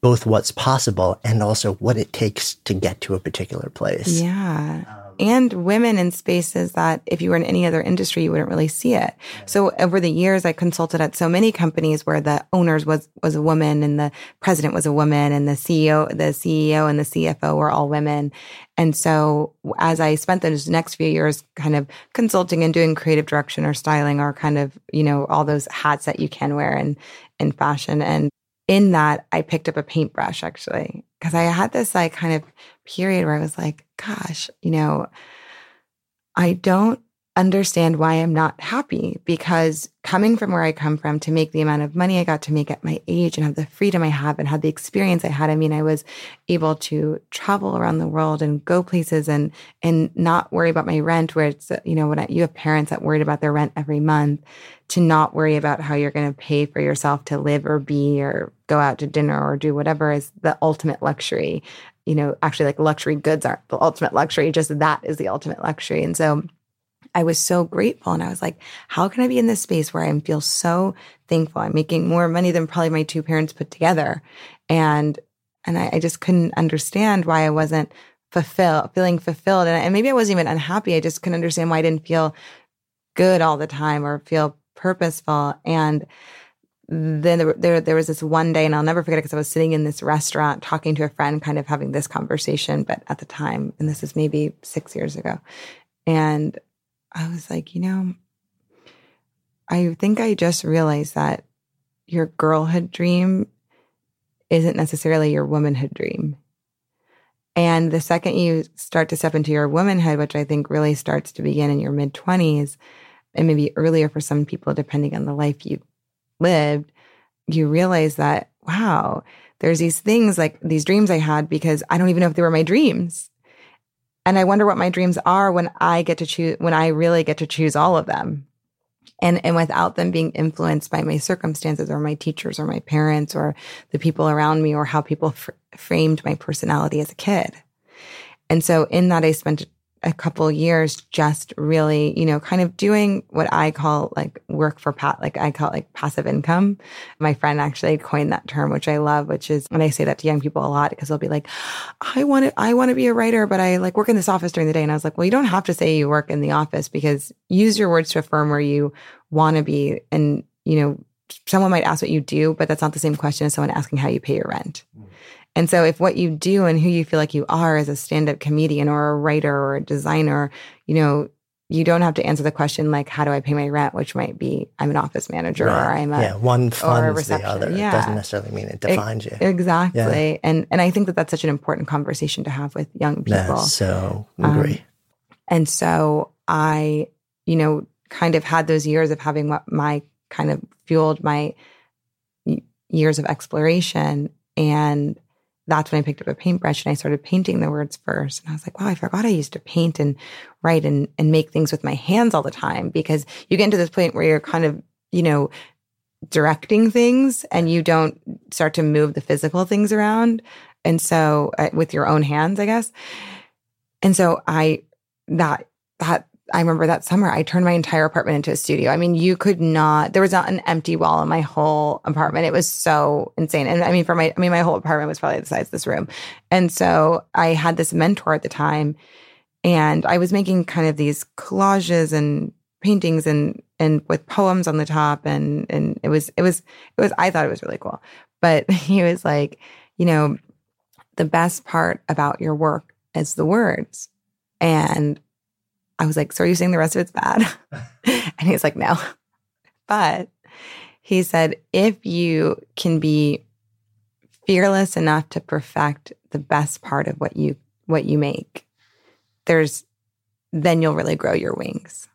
both what's possible and also what it takes to get to a particular place. Yeah. Um, and women in spaces that if you were in any other industry, you wouldn't really see it. So over the years, I consulted at so many companies where the owners was, was a woman and the president was a woman and the CEO, the CEO and the CFO were all women. And so as I spent those next few years kind of consulting and doing creative direction or styling or kind of, you know, all those hats that you can wear in, in fashion and in that, I picked up a paintbrush actually, because I had this like kind of period where I was like, gosh, you know, I don't understand why I'm not happy because coming from where I come from to make the amount of money I got to make at my age and have the freedom I have and have the experience I had. I mean, I was able to travel around the world and go places and and not worry about my rent where it's you know when I, you have parents that worried about their rent every month to not worry about how you're going to pay for yourself to live or be or go out to dinner or do whatever is the ultimate luxury. You know, actually like luxury goods aren't the ultimate luxury, just that is the ultimate luxury. And so I was so grateful. And I was like, how can I be in this space where I feel so thankful? I'm making more money than probably my two parents put together. And, and I, I just couldn't understand why I wasn't fulfilled, feeling fulfilled. And, and maybe I wasn't even unhappy. I just couldn't understand why I didn't feel good all the time or feel purposeful. And then there, there, there was this one day, and I'll never forget it because I was sitting in this restaurant talking to a friend, kind of having this conversation. But at the time, and this is maybe six years ago, and I was like, you know, I think I just realized that your girlhood dream isn't necessarily your womanhood dream. And the second you start to step into your womanhood, which I think really starts to begin in your mid 20s, and maybe earlier for some people, depending on the life you lived, you realize that, wow, there's these things like these dreams I had because I don't even know if they were my dreams. And I wonder what my dreams are when I get to choose, when I really get to choose all of them. And, and without them being influenced by my circumstances or my teachers or my parents or the people around me or how people fr- framed my personality as a kid. And so in that, I spent a couple years just really, you know, kind of doing what I call like work for pat, like I call it like passive income. My friend actually coined that term, which I love, which is when I say that to young people a lot because they'll be like, I want to, I want to be a writer, but I like work in this office during the day. And I was like, well, you don't have to say you work in the office because use your words to affirm where you want to be. And, you know, someone might ask what you do, but that's not the same question as someone asking how you pay your rent. Mm. And so if what you do and who you feel like you are as a stand-up comedian or a writer or a designer, you know, you don't have to answer the question like how do I pay my rent, which might be I'm an office manager right. or I'm a yeah one funds the other. Yeah. It doesn't necessarily mean it defines it, you. Exactly, yeah. and and I think that that's such an important conversation to have with young people. Yeah, so agree. Um, and so I, you know, kind of had those years of having what my kind of fueled my years of exploration and that's when I picked up a paintbrush and I started painting the words first. And I was like, wow, I forgot I used to paint and write and, and make things with my hands all the time because you get into this point where you're kind of, you know, directing things and you don't start to move the physical things around. And so uh, with your own hands, I guess. And so I, that, that I remember that summer I turned my entire apartment into a studio. I mean, you could not, there was not an empty wall in my whole apartment. It was so insane. And I mean, for my, I mean, my whole apartment was probably the size of this room. And so I had this mentor at the time and I was making kind of these collages and paintings and, and with poems on the top. And, and it was, it was, it was, I thought it was really cool. But he was like, you know, the best part about your work is the words. And I was like, So are you saying the rest of it's bad? and he's like, No. But he said, If you can be fearless enough to perfect the best part of what you what you make, there's then you'll really grow your wings.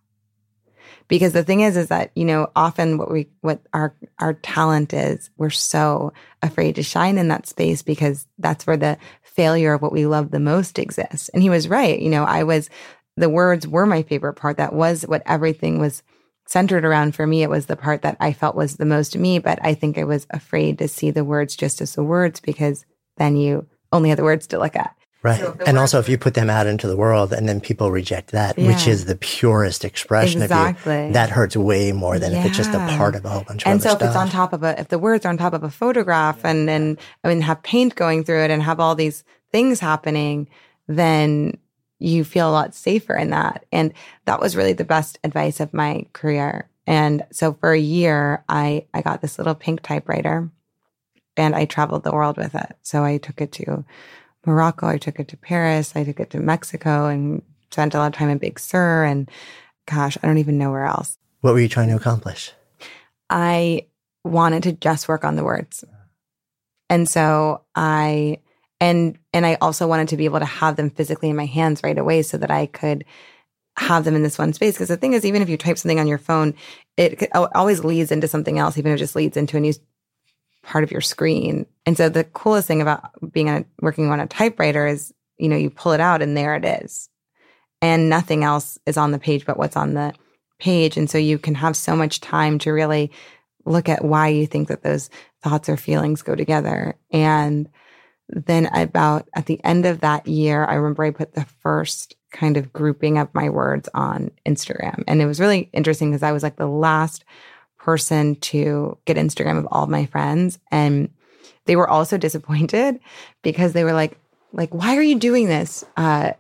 Because the thing is, is that, you know, often what we, what our, our talent is, we're so afraid to shine in that space because that's where the failure of what we love the most exists. And he was right. You know, I was the words were my favorite part. That was what everything was centered around for me. It was the part that I felt was the most me, but I think I was afraid to see the words just as the words because then you only have the words to look at. Right. So and also if you put them out into the world and then people reject that, yeah. which is the purest expression exactly. of you, that hurts way more than yeah. if it's just a part of a whole bunch of stuff. And so if it's on top of a, if the words are on top of a photograph and then, I mean, have paint going through it and have all these things happening, then you feel a lot safer in that. And that was really the best advice of my career. And so for a year, I, I got this little pink typewriter and I traveled the world with it. So I took it to Morocco, I took it to Paris, I took it to Mexico and spent a lot of time in Big Sur. And gosh, I don't even know where else. What were you trying to accomplish? I wanted to just work on the words. And so I and and I also wanted to be able to have them physically in my hands right away so that I could have them in this one space. Because the thing is, even if you type something on your phone, it always leads into something else, even if it just leads into a new part of your screen. And so the coolest thing about being a, working on a typewriter is, you know, you pull it out and there it is, and nothing else is on the page but what's on the page. And so you can have so much time to really look at why you think that those thoughts or feelings go together. And then about at the end of that year, I remember I put the first kind of grouping of my words on Instagram. And it was really interesting because I was like the last person to get Instagram of all of my friends. And they were also disappointed because they were like, like, why are you doing this? Uh,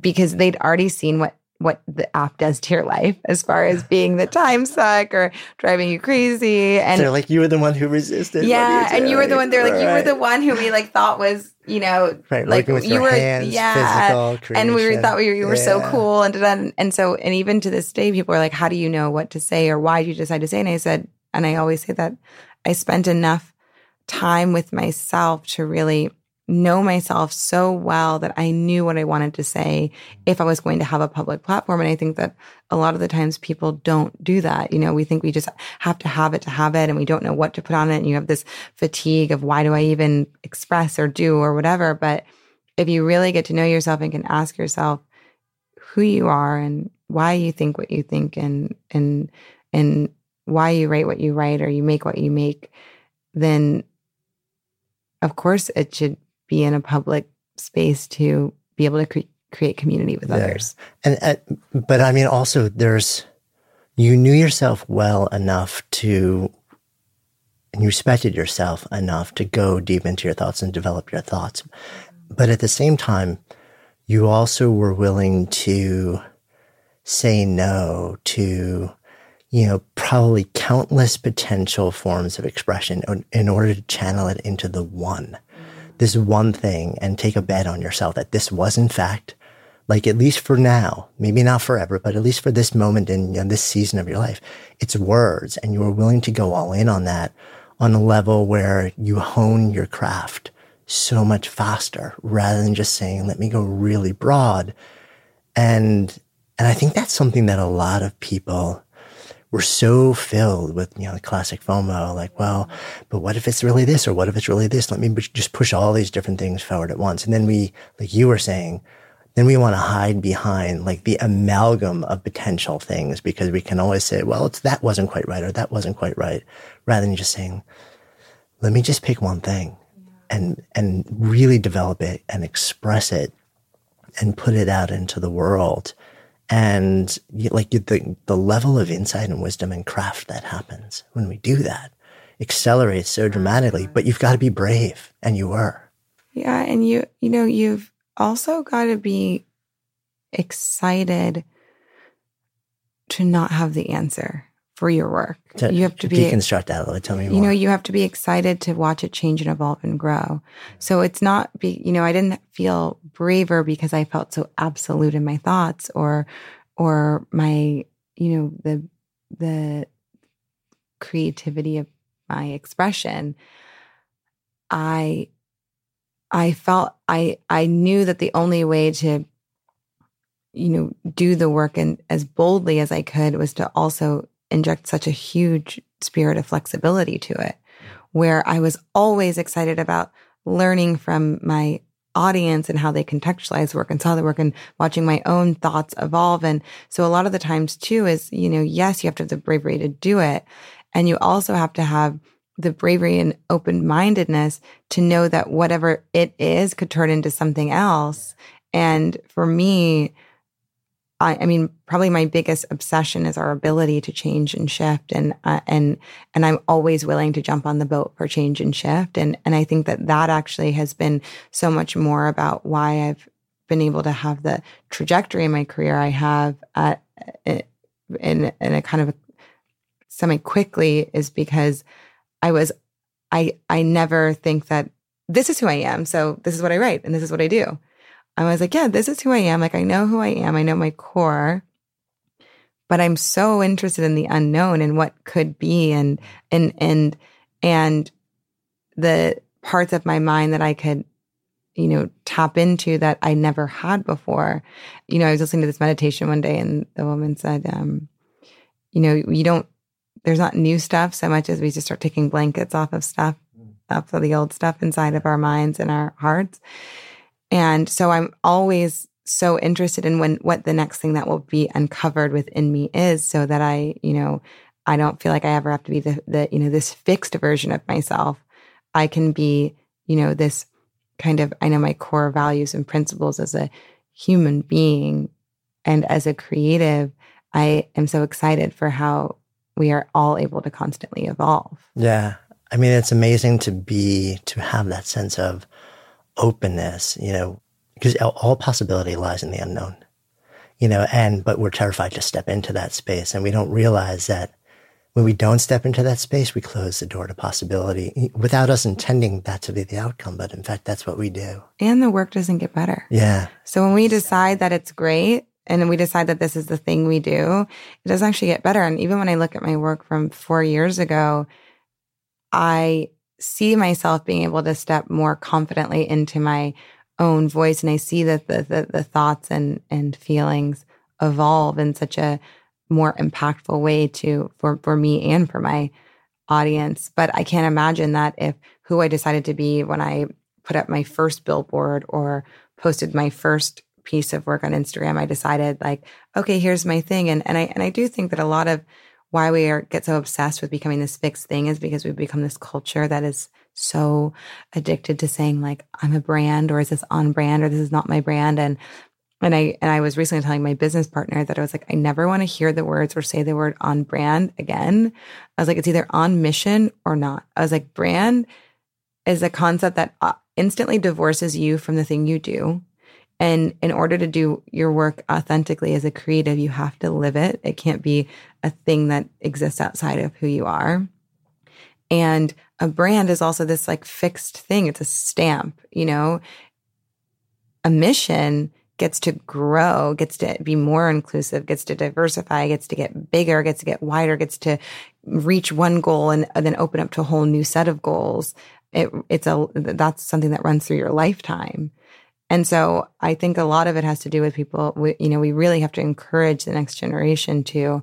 because they'd already seen what what the app does to your life as far as being the time suck or driving you crazy. And they're like, you were the one who resisted. Yeah. You and you were the one, they're like, you were the one who we like thought was, you know, right, like you were, hands, yeah. and we were, thought we were, you were yeah. so cool. And, and, and so, and even to this day, people are like, how do you know what to say or why did you decide to say? And I said, and I always say that I spent enough time with myself to really know myself so well that I knew what I wanted to say if I was going to have a public platform. And I think that a lot of the times people don't do that. You know, we think we just have to have it to have it and we don't know what to put on it. And you have this fatigue of why do I even express or do or whatever. But if you really get to know yourself and can ask yourself who you are and why you think what you think and, and, and why you write what you write or you make what you make, then of course it should be in a public space to be able to cre- create community with yeah. others. And, uh, but I mean, also there's, you knew yourself well enough to, and you respected yourself enough to go deep into your thoughts and develop your thoughts. But at the same time, you also were willing to say no to, you know, probably countless potential forms of expression in order to channel it into the one this one thing and take a bet on yourself that this was in fact like at least for now, maybe not forever, but at least for this moment in you know, this season of your life, it's words and you are willing to go all in on that on a level where you hone your craft so much faster rather than just saying, let me go really broad. And, and I think that's something that a lot of people were so filled with, you know, classic FOMO, like, well, but what if it's really this or what if it's really this? Let me just push all these different things forward at once. And then we, like you were saying, then we want to hide behind like the amalgam of potential things because we can always say, well, it's that wasn't quite right or that wasn't quite right, rather than just saying, let me just pick one thing and, and really develop it and express it and put it out into the world. And like the, the level of insight and wisdom and craft that happens when we do that accelerates so dramatically, but you've got to be brave and you were. Yeah. And you, you know, you've, also got to be excited to not have the answer for your work. To, you have to be deconstruct that a little. Tell me more. You know, you have to be excited to watch it change and evolve and grow. So it's not be, you know, I didn't feel braver because I felt so absolute in my thoughts or or my, you know, the the creativity of my expression. I I felt I I knew that the only way to you know do the work and as boldly as I could was to also inject such a huge spirit of flexibility to it where I was always excited about learning from my audience and how they contextualize work and saw the work and watching my own thoughts evolve. And so a lot of the times too is, you know, yes, you have to have the bravery to do it. And you also have to have the bravery and open mindedness to know that whatever it is could turn into something else. And for me, I, I mean, probably my biggest obsession is our ability to change and shift, and uh, and and I'm always willing to jump on the boat for change and shift, and and I think that that actually has been so much more about why I've been able to have the trajectory in my career I have at in in a kind of semi quickly is because I was, I, I never think that this is who I am. So this is what I write and this is what I do. I was like, yeah, this is who I am. Like, I know who I am. I know my core, but I'm so interested in the unknown and what could be and, and, and, and the parts of my mind that I could, you know, tap into that I never had before. You know, I was listening to this meditation one day and the woman said, um, you know, you don't there's not new stuff so much as we just start taking blankets off of stuff, off of the old stuff inside of our minds and our hearts. And so I'm always so interested in when what the next thing that will be uncovered within me is so that I, you know, I don't feel like I ever have to be the the, you know, this fixed version of myself. I can be, you know, this kind of I know my core values and principles as a human being and as a creative. I am so excited for how we are all able to constantly evolve. Yeah. I mean, it's amazing to be, to have that sense of openness, you know, because all possibility lies in the unknown, you know, and, but we're terrified to step into that space and we don't realize that when we don't step into that space, we close the door to possibility without us intending that to be the outcome. But in fact, that's what we do. And the work doesn't get better. Yeah. So when we decide that it's great, and we decide that this is the thing we do, it doesn't actually get better. And even when I look at my work from four years ago, I see myself being able to step more confidently into my own voice. And I see that the, the, the thoughts and, and feelings evolve in such a more impactful way to for, for me and for my audience. But I can't imagine that if who I decided to be when I put up my first billboard or posted my first piece of work on Instagram, I decided like, okay, here's my thing. And, and I, and I do think that a lot of why we are, get so obsessed with becoming this fixed thing is because we've become this culture that is so addicted to saying like, I'm a brand or is this on brand or this is not my brand. And, and I, and I was recently telling my business partner that I was like, I never want to hear the words or say the word on brand again. I was like, it's either on mission or not. I was like, brand is a concept that uh, instantly divorces you from the thing you do and in order to do your work authentically as a creative, you have to live it. It can't be a thing that exists outside of who you are. And a brand is also this like fixed thing. It's a stamp, you know. A mission gets to grow, gets to be more inclusive, gets to diversify, gets to get bigger, gets to get wider, gets to reach one goal and, and then open up to a whole new set of goals. It, it's a that's something that runs through your lifetime. And so I think a lot of it has to do with people. We, you know, we really have to encourage the next generation to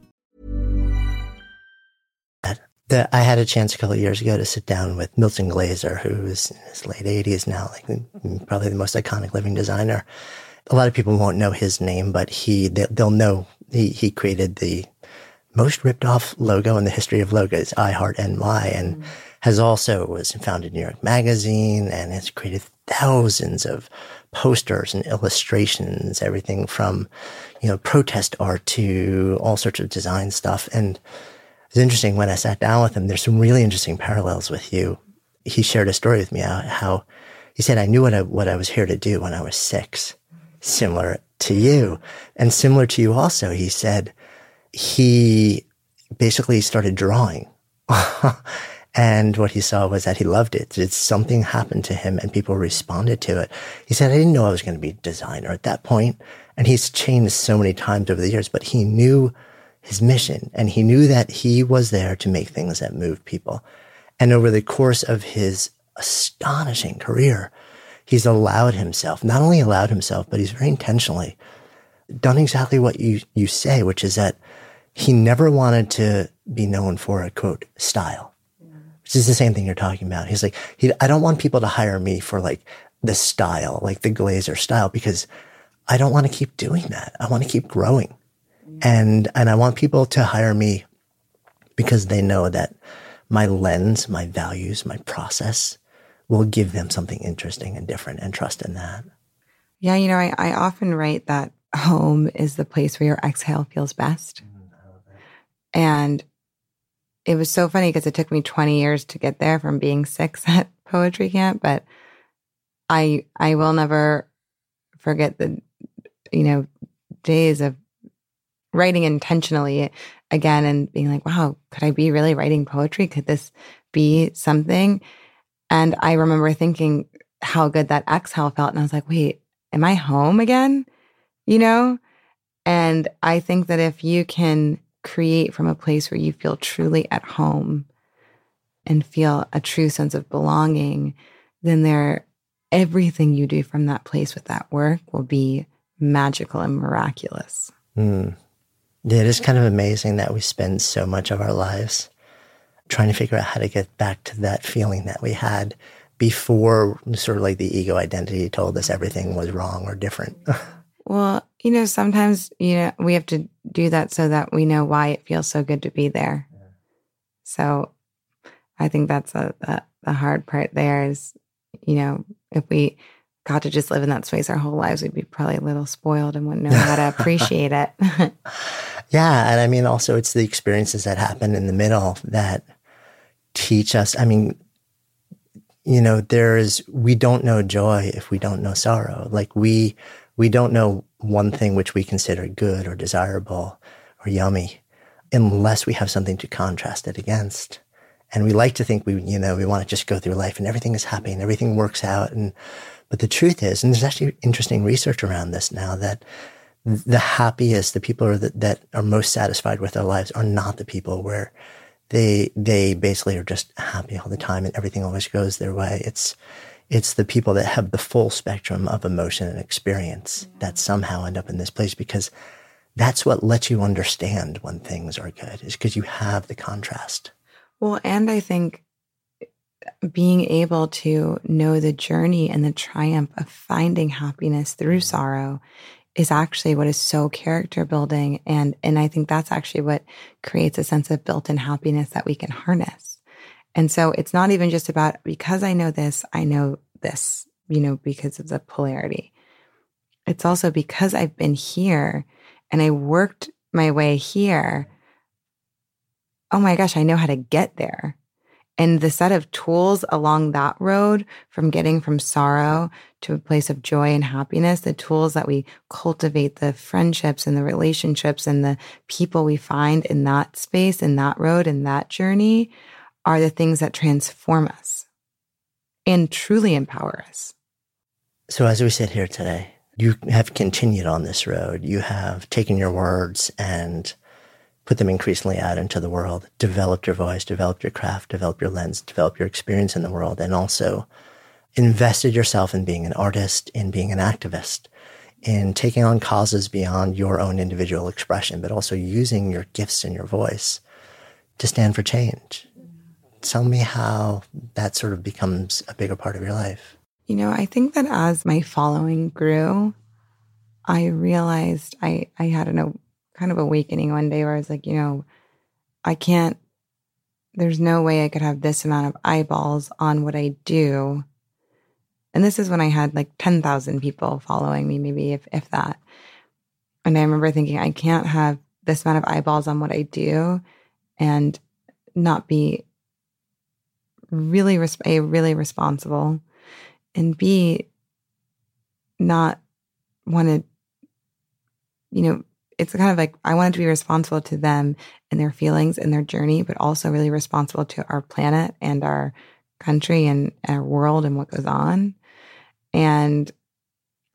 The, I had a chance a couple of years ago to sit down with Milton Glaser, who is in his late 80s now, like probably the most iconic living designer. A lot of people won't know his name, but he they, will know he, he created the most ripped off logo in the history of logos, I Heart NY, and mm. has also was founded New York Magazine and has created thousands of posters and illustrations, everything from, you know, protest art to all sorts of design stuff. And it's interesting when I sat down with him, there's some really interesting parallels with you. He shared a story with me how, how he said, I knew what I, what I was here to do when I was six, similar to you and similar to you also. He said he basically started drawing. and what he saw was that he loved it. Something happened to him and people responded to it. He said, I didn't know I was going to be a designer at that point. And he's changed so many times over the years, but he knew his mission. And he knew that he was there to make things that moved people. And over the course of his astonishing career, he's allowed himself, not only allowed himself, but he's very intentionally done exactly what you, you say, which is that he never wanted to be known for a quote style, which is the same thing you're talking about. He's like, he, I don't want people to hire me for like the style, like the Glaser style, because I don't want to keep doing that. I want to keep growing. And, and I want people to hire me because they know that my lens, my values, my process will give them something interesting and different and trust in that. Yeah. You know, I, I often write that home is the place where your exhale feels best. And it was so funny because it took me 20 years to get there from being six at poetry camp, but I I will never forget the you know days of writing intentionally again and being like, wow, could I be really writing poetry? Could this be something? And I remember thinking how good that exhale felt. And I was like, wait, am I home again? You know? And I think that if you can create from a place where you feel truly at home and feel a true sense of belonging, then there everything you do from that place with that work will be magical and miraculous. Mm. It is kind of amazing that we spend so much of our lives trying to figure out how to get back to that feeling that we had before sort of like the ego identity told us everything was wrong or different. well, you know, sometimes, you know, we have to do that so that we know why it feels so good to be there. Yeah. So I think that's a, a, the hard part there is, you know, if we got to just live in that space our whole lives, we'd be probably a little spoiled and wouldn't know how to appreciate it. yeah. And I mean, also, it's the experiences that happen in the middle that teach us. I mean, you know, there is, we don't know joy if we don't know sorrow. Like we, we don't know one thing which we consider good or desirable or yummy unless we have something to contrast it against. And we like to think we, you know, we want to just go through life and everything is happy and everything works out. And, but the truth is, and there's actually interesting research around this now that the happiest, the people are that, that are most satisfied with their lives are not the people where they, they basically are just happy all the time and everything always goes their way. It's, it's the people that have the full spectrum of emotion and experience that somehow end up in this place because that's what lets you understand when things are good is because you have the contrast. Well, and I think being able to know the journey and the triumph of finding happiness through sorrow is actually what is so character building and and I think that's actually what creates a sense of built-in happiness that we can harness. And so it's not even just about because I know this, I know this, you know, because of the polarity. It's also because I've been here and I worked my way here oh my gosh, I know how to get there. And the set of tools along that road from getting from sorrow to a place of joy and happiness, the tools that we cultivate, the friendships and the relationships and the people we find in that space, in that road, in that journey are the things that transform us and truly empower us. So, as we sit here today, you have continued on this road. You have taken your words and put them increasingly out into the world, develop your voice, develop your craft, develop your lens, develop your experience in the world, and also invested yourself in being an artist, in being an activist, in taking on causes beyond your own individual expression, but also using your gifts and your voice to stand for change. Tell me how that sort of becomes a bigger part of your life. You know, I think that as my following grew, I realized I, I had an kind of awakening one day where I was like, you know, I can't, there's no way I could have this amount of eyeballs on what I do. And this is when I had like 10,000 people following me, maybe if, if that. And I remember thinking, I can't have this amount of eyeballs on what I do and not be really, res- a really responsible and be not want to, you know, it's kind of like I wanted to be responsible to them and their feelings and their journey, but also really responsible to our planet and our country and our world and what goes on. And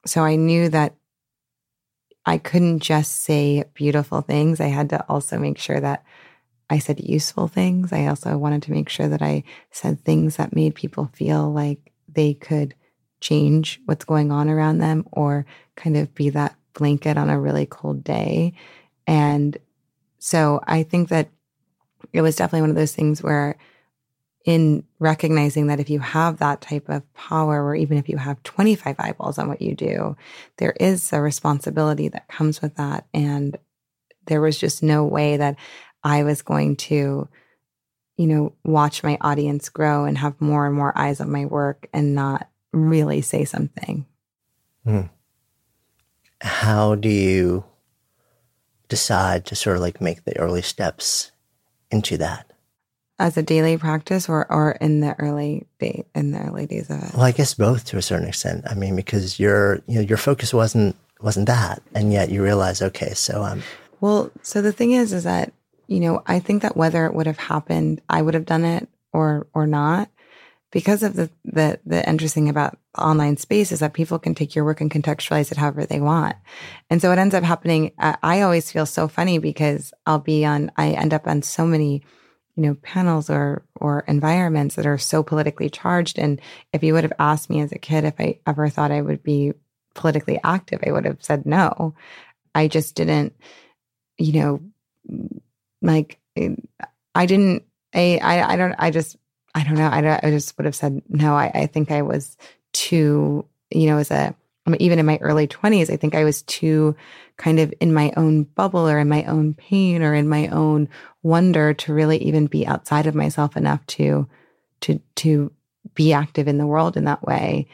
so I knew that I couldn't just say beautiful things. I had to also make sure that I said useful things. I also wanted to make sure that I said things that made people feel like they could change what's going on around them or kind of be that blanket on a really cold day. And so I think that it was definitely one of those things where, in recognizing that if you have that type of power, or even if you have 25 eyeballs on what you do, there is a responsibility that comes with that. And there was just no way that I was going to, you know, watch my audience grow and have more and more eyes on my work and not really say something. Mm how do you decide to sort of like make the early steps into that? as a daily practice or or in the early day in the early days of it? Well, I guess both to a certain extent. I mean, because your you know your focus wasn't wasn't that, and yet you realize, okay, so I'm. Well, so the thing is, is that you know I think that whether it would have happened, I would have done it or or not, because of the the the interesting about online space is that people can take your work and contextualize it however they want. And so it ends up happening. I always feel so funny because I'll be on, I end up on so many, you know, panels or, or environments that are so politically charged. And if you would have asked me as a kid if I ever thought I would be politically active, I would have said no. I just didn't, you know, like, I didn't, I, I, I don't, I just, I don't know. I, I just would have said no. I, I think I was too, you know, as a even in my early 20s, I think I was too kind of in my own bubble or in my own pain or in my own wonder to really even be outside of myself enough to, to, to be active in the world in that way.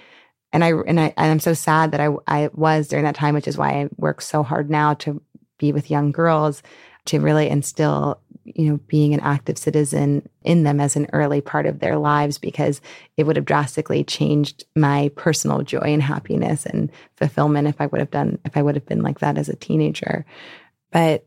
And I, and I, and I'm so sad that I, I was during that time, which is why I work so hard now to be with young girls to really instill you know, being an active citizen in them as an early part of their lives because it would have drastically changed my personal joy and happiness and fulfillment if I would have done, if I would have been like that as a teenager. But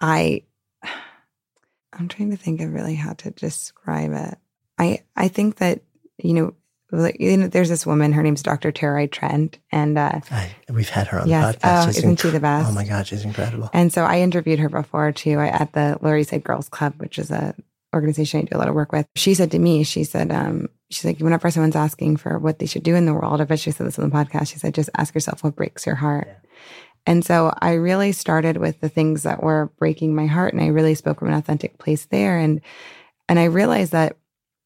I, I'm trying to think of really how to describe it. I, I think that, you know, you know, there's this woman. Her name's Dr. Tererai Trent, and uh, I, we've had her on yes, the podcast. Oh, isn't inc- she the best? Oh my god, she's incredible. And so I interviewed her before too at the East Side Girls Club, which is a organization I do a lot of work with. She said to me, she said, um, she's like, whenever someone's asking for what they should do in the world, I bet she said this on the podcast. She said, just ask yourself what breaks your heart. Yeah. And so I really started with the things that were breaking my heart, and I really spoke from an authentic place there. And and I realized that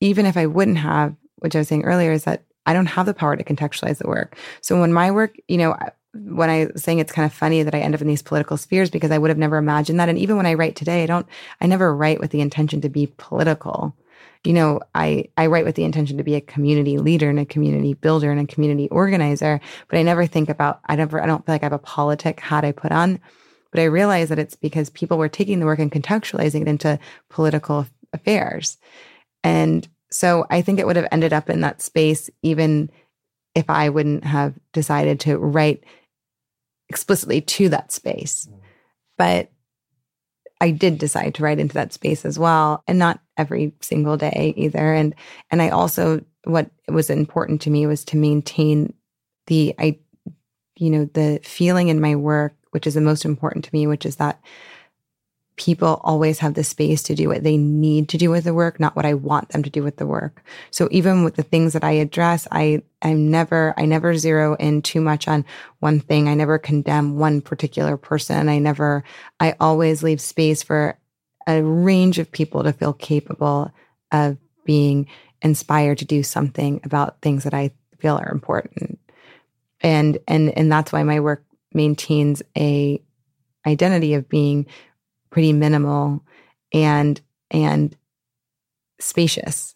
even if I wouldn't have, which I was saying earlier, is that I don't have the power to contextualize the work. So when my work, you know, when I was saying it's kind of funny that I end up in these political spheres because I would have never imagined that. And even when I write today, I don't, I never write with the intention to be political. You know, I, I write with the intention to be a community leader and a community builder and a community organizer, but I never think about, I never, I don't feel like I have a politic hat I put on. But I realize that it's because people were taking the work and contextualizing it into political affairs. And so I think it would have ended up in that space even if I wouldn't have decided to write explicitly to that space. Mm. But I did decide to write into that space as well, and not every single day either. And and I also what was important to me was to maintain the I you know the feeling in my work, which is the most important to me, which is that people always have the space to do what they need to do with the work, not what I want them to do with the work. So even with the things that I address, I I'm never I never zero in too much on one thing. I never condemn one particular person. I never I always leave space for a range of people to feel capable of being inspired to do something about things that I feel are important. And and and that's why my work maintains a identity of being pretty minimal and and spacious.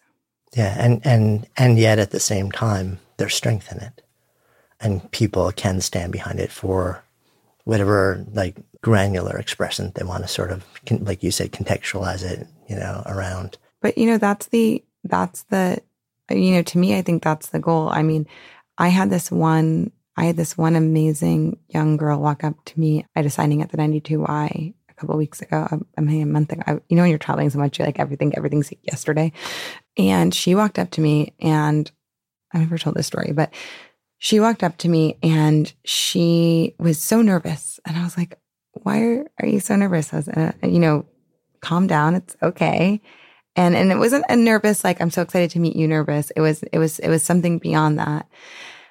Yeah, and and and yet at the same time, there's strength in it, and people can stand behind it for whatever like granular expression they want to sort of, like you said, contextualize it, you know, around. But you know, that's the that's the you know, to me, I think that's the goal. I mean, I had this one I had this one amazing young girl walk up to me at a signing at the 92Y couple weeks ago. I mean, a month ago. I, you know, when you're traveling so much, you're like everything, everything's yesterday. And she walked up to me, and I've never told this story, but she walked up to me and she was so nervous, and I was like, "Why are, are you so nervous?" I was, uh, you know, calm down. It's okay. And and it wasn't a nervous like I'm so excited to meet you nervous. It was it was it was something beyond that.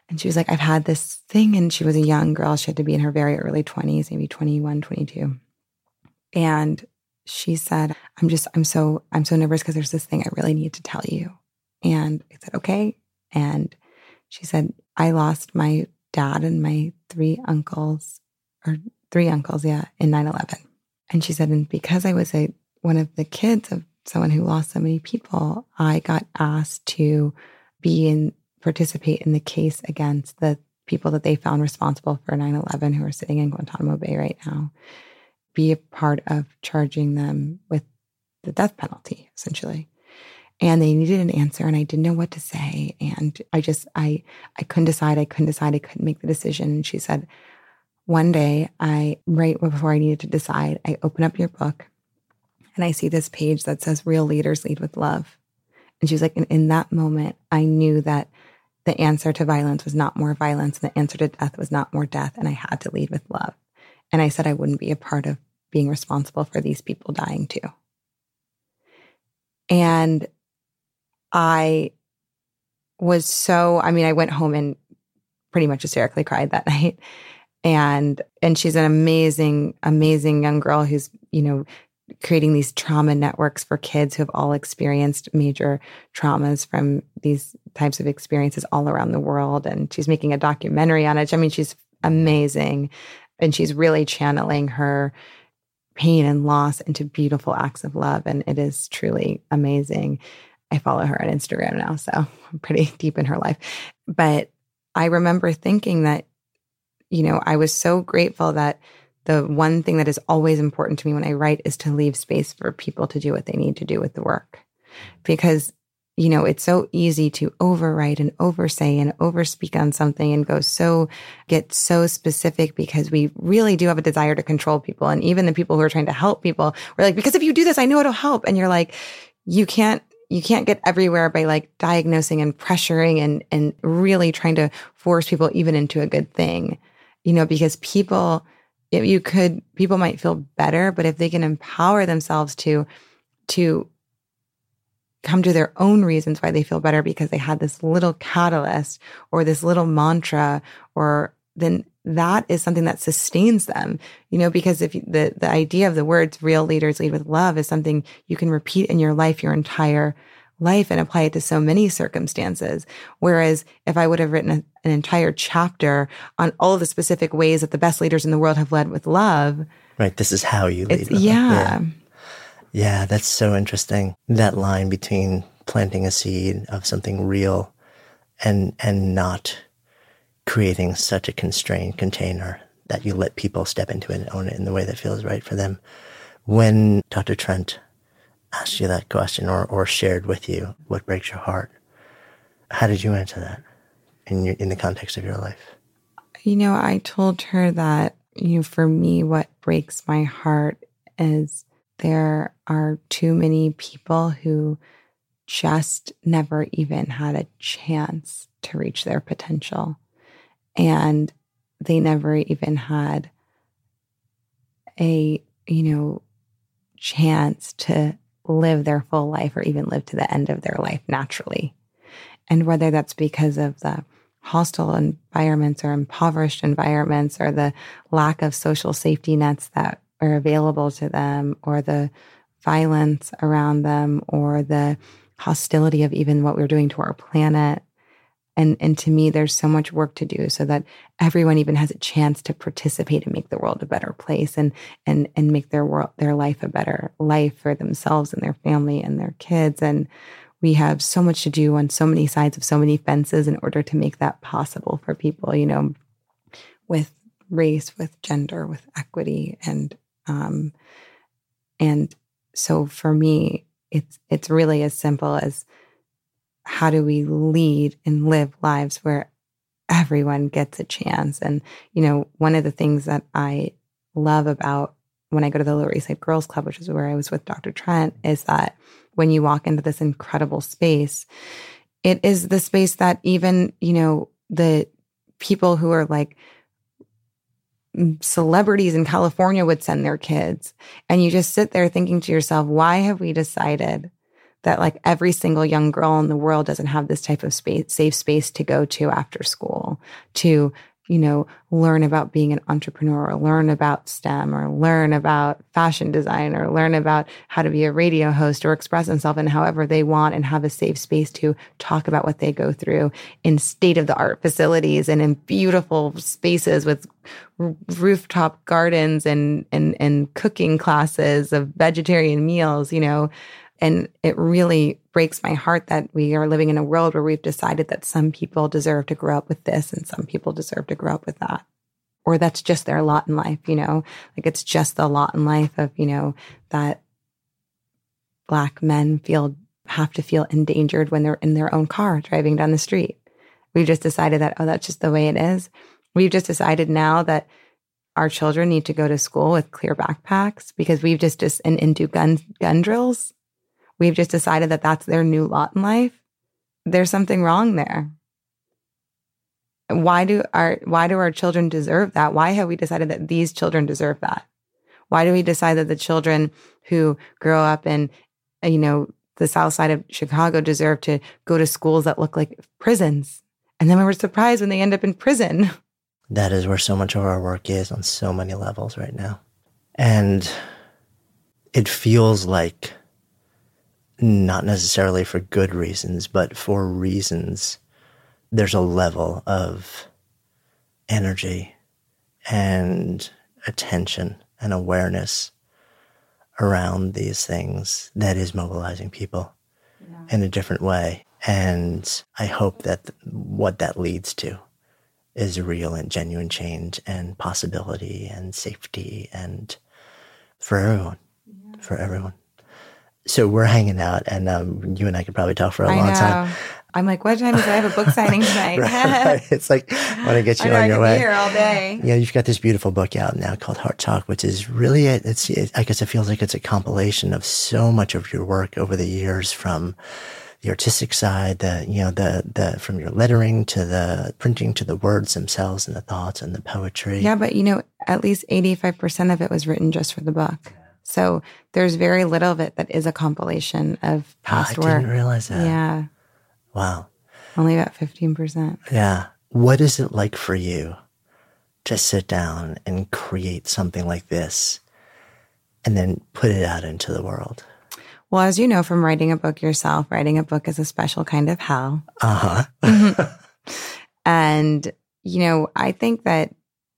And she was like, I've had this thing. And she was a young girl. She had to be in her very early 20s, maybe 21, 22. And she said, I'm just, I'm so, I'm so nervous because there's this thing I really need to tell you. And I said, okay. And she said, I lost my dad and my three uncles, or three uncles, yeah, in 9 11. And she said, and because I was a, one of the kids of someone who lost so many people, I got asked to be in, participate in the case against the people that they found responsible for 9 11 who are sitting in Guantanamo Bay right now be a part of charging them with the death penalty, essentially. And they needed an answer and I didn't know what to say. And I just, I, I couldn't decide. I couldn't decide. I couldn't make the decision. And she said, one day I, right before I needed to decide, I open up your book and I see this page that says real leaders lead with love. And she's like, and in that moment, I knew that the answer to violence was not more violence and the answer to death was not more death. And I had to lead with love. And I said I wouldn't be a part of being responsible for these people dying too. And I was so, I mean, I went home and pretty much hysterically cried that night. And and she's an amazing, amazing young girl who's, you know, creating these trauma networks for kids who have all experienced major traumas from these types of experiences all around the world. And she's making a documentary on it. I mean, she's amazing. And she's really channeling her pain and loss into beautiful acts of love. And it is truly amazing. I follow her on Instagram now, so I'm pretty deep in her life. But I remember thinking that, you know, I was so grateful that the one thing that is always important to me when I write is to leave space for people to do what they need to do with the work. Because, you know, it's so easy to overwrite and oversay and overspeak on something and go so, get so specific because we really do have a desire to control people. And even the people who are trying to help people, we're like, because if you do this, I know it'll help. And you're like, you can't, you can't get everywhere by like diagnosing and pressuring and, and really trying to force people even into a good thing, you know, because people, if you could people might feel better but if they can empower themselves to to come to their own reasons why they feel better because they had this little catalyst or this little mantra or then that is something that sustains them you know because if the the idea of the words real leaders lead with love is something you can repeat in your life your entire life and apply it to so many circumstances. Whereas if I would have written a, an entire chapter on all the specific ways that the best leaders in the world have led with love. Right. This is how you lead. Yeah. yeah. Yeah. That's so interesting. That line between planting a seed of something real and, and not creating such a constrained container that you let people step into it and own it in the way that feels right for them. When Dr. Trent asked you that question or, or shared with you what breaks your heart, how did you answer that in your, in the context of your life? You know, I told her that, you know, for me, what breaks my heart is there are too many people who just never even had a chance to reach their potential. And they never even had a, you know, chance to live their full life or even live to the end of their life naturally. And whether that's because of the hostile environments or impoverished environments or the lack of social safety nets that are available to them or the violence around them or the hostility of even what we're doing to our planet. And and to me there's so much work to do so that everyone even has a chance to participate and make the world a better place and and and make their world their life a better life for themselves and their family and their kids. And we have so much to do on so many sides of so many fences in order to make that possible for people you know with race with gender with equity and um and so for me it's it's really as simple as how do we lead and live lives where everyone gets a chance? And, you know, one of the things that I love about when I go to the Lower East Side Girls Club, which is where I was with Dr. Trent, is that when you walk into this incredible space, it is the space that even, you know, the people who are like celebrities in California would send their kids. And you just sit there thinking to yourself, why have we decided that like every single young girl in the world doesn't have this type of space, safe space to go to after school to, you know, learn about being an entrepreneur or learn about STEM or learn about fashion design or learn about how to be a radio host or express themselves in however they want and have a safe space to talk about what they go through in state of the art facilities and in beautiful spaces with r- rooftop gardens and, and, and cooking classes of vegetarian meals, you know, and it really breaks my heart that we are living in a world where we've decided that some people deserve to grow up with this and some people deserve to grow up with that. Or that's just their lot in life, you know, like it's just the lot in life of, you know, that black men feel have to feel endangered when they're in their own car driving down the street. We've just decided that, oh, that's just the way it is. We've just decided now that our children need to go to school with clear backpacks because we've just, just and, and do gun, gun drills. We've just decided that that's their new lot in life. There's something wrong there. Why do our, why do our children deserve that? Why have we decided that these children deserve that? Why do we decide that the children who grow up in, you know, the south side of Chicago deserve to go to schools that look like prisons? And then we were surprised when they end up in prison. That is where so much of our work is on so many levels right now. And it feels like not necessarily for good reasons, but for reasons, there's a level of energy and attention and awareness around these things that is mobilizing people yeah. in a different way. And I hope that what that leads to is real and genuine change and possibility and safety and for everyone, yeah. for everyone. So we're hanging out, and um, you and I could probably talk for a I long know. time. I'm like, what time is it? I have a book signing tonight. right, right. It's like I want to get you I on your way. Here all day. Yeah, you've got this beautiful book out now called Heart Talk, which is really a, it's. It, I guess it feels like it's a compilation of so much of your work over the years, from the artistic side, the you know the the from your lettering to the printing to the words themselves and the thoughts and the poetry. Yeah, but you know, at least 85% of it was written just for the book. So there's very little of it that is a compilation of past oh, I work. didn't realize that. Yeah. Wow. Only about 15%. Yeah. What is it like for you to sit down and create something like this and then put it out into the world? Well, as you know from writing a book yourself, writing a book is a special kind of hell. Uh huh. and, you know, I think that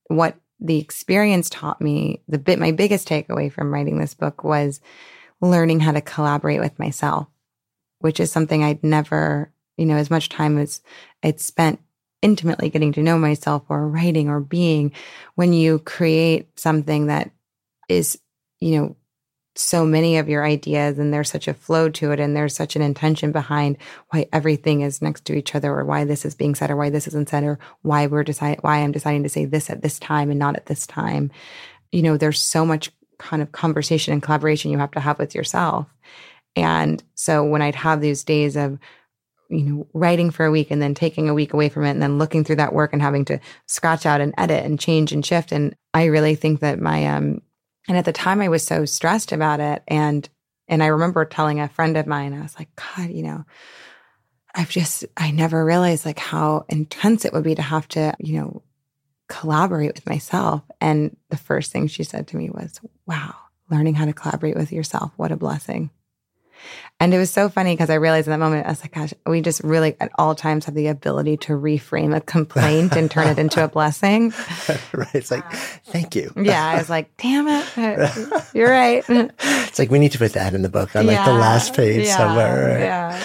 what the experience taught me, the bit, my biggest takeaway from writing this book was learning how to collaborate with myself, which is something I'd never, you know, as much time as I'd spent intimately getting to know myself or writing or being when you create something that is, you know, so many of your ideas and there's such a flow to it and there's such an intention behind why everything is next to each other or why this is being said or why this isn't said or why we're deciding why I'm deciding to say this at this time and not at this time. You know, there's so much kind of conversation and collaboration you have to have with yourself. And so when I'd have these days of you know, writing for a week and then taking a week away from it and then looking through that work and having to scratch out and edit and change and shift. And I really think that my um and at the time I was so stressed about it. And, and I remember telling a friend of mine, I was like, God, you know, I've just, I never realized like how intense it would be to have to, you know, collaborate with myself. And the first thing she said to me was, wow, learning how to collaborate with yourself. What a blessing. And it was so funny because I realized in that moment, I was like, gosh, we just really at all times have the ability to reframe a complaint and turn it into a blessing. right. It's like, thank you. Yeah. I was like, damn it. You're right. It's like, we need to put that in the book on like the last page yeah, somewhere. Yeah.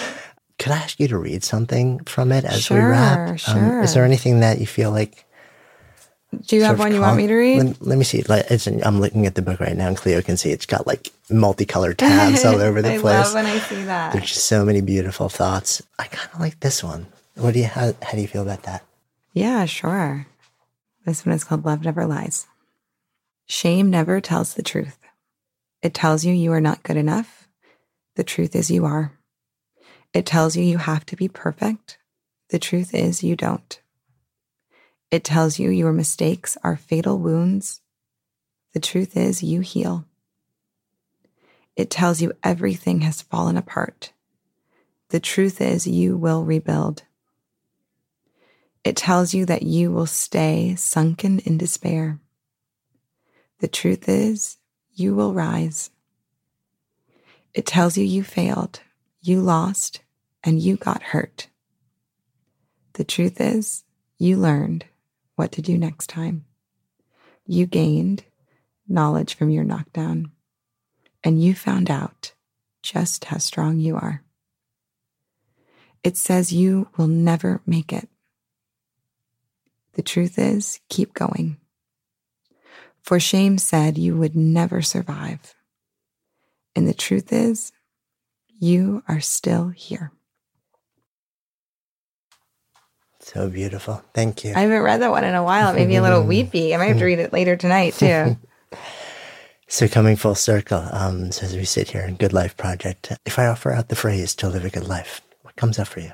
Could I ask you to read something from it as sure, we wrap? Sure. Um, is there anything that you feel like do you have one you want me to read? Let, let me see. It's, I'm looking at the book right now, and Cleo can see it's got like multicolored tabs all over the I place. love when I see that. There's just so many beautiful thoughts. I kind of like this one. What do you? How, how do you feel about that? Yeah, sure. This one is called "Love Never Lies." Shame never tells the truth. It tells you you are not good enough. The truth is you are. It tells you you have to be perfect. The truth is you don't. It tells you your mistakes are fatal wounds. The truth is, you heal. It tells you everything has fallen apart. The truth is, you will rebuild. It tells you that you will stay sunken in despair. The truth is, you will rise. It tells you you failed, you lost, and you got hurt. The truth is, you learned what to do next time. You gained knowledge from your knockdown, and you found out just how strong you are. It says you will never make it. The truth is, keep going. For shame said you would never survive. And the truth is, you are still here. So beautiful. Thank you. I haven't read that one in a while. It made me a little weepy. I might have to read it later tonight too. So coming full circle, um, so as we sit here in Good Life Project, if I offer out the phrase to live a good life, what comes up for you?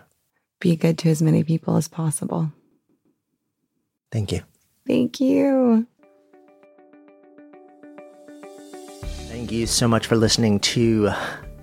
Be good to as many people as possible. Thank you. Thank you. Thank you so much for listening to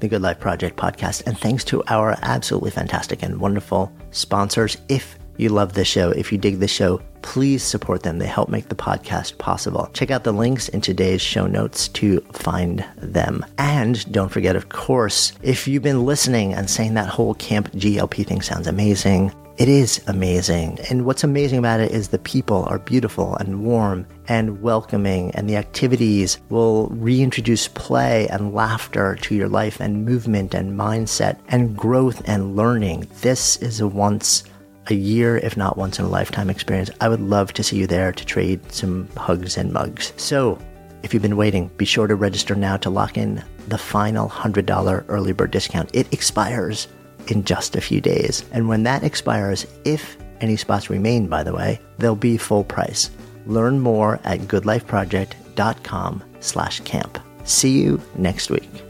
the Good Life Project podcast. And thanks to our absolutely fantastic and wonderful sponsors. If you love this show, if you dig this show, please support them. They help make the podcast possible. Check out the links in today's show notes to find them. And don't forget, of course, if you've been listening and saying that whole Camp GLP thing sounds amazing, it is amazing. And what's amazing about it is the people are beautiful and warm and welcoming, and the activities will reintroduce play and laughter to your life and movement and mindset and growth and learning. This is a once a year, if not once in a lifetime experience. I would love to see you there to trade some hugs and mugs. So, if you've been waiting, be sure to register now to lock in the final $100 early bird discount. It expires in just a few days. And when that expires, if any spots remain, by the way, they'll be full price. Learn more at goodlifeproject.com slash camp. See you next week.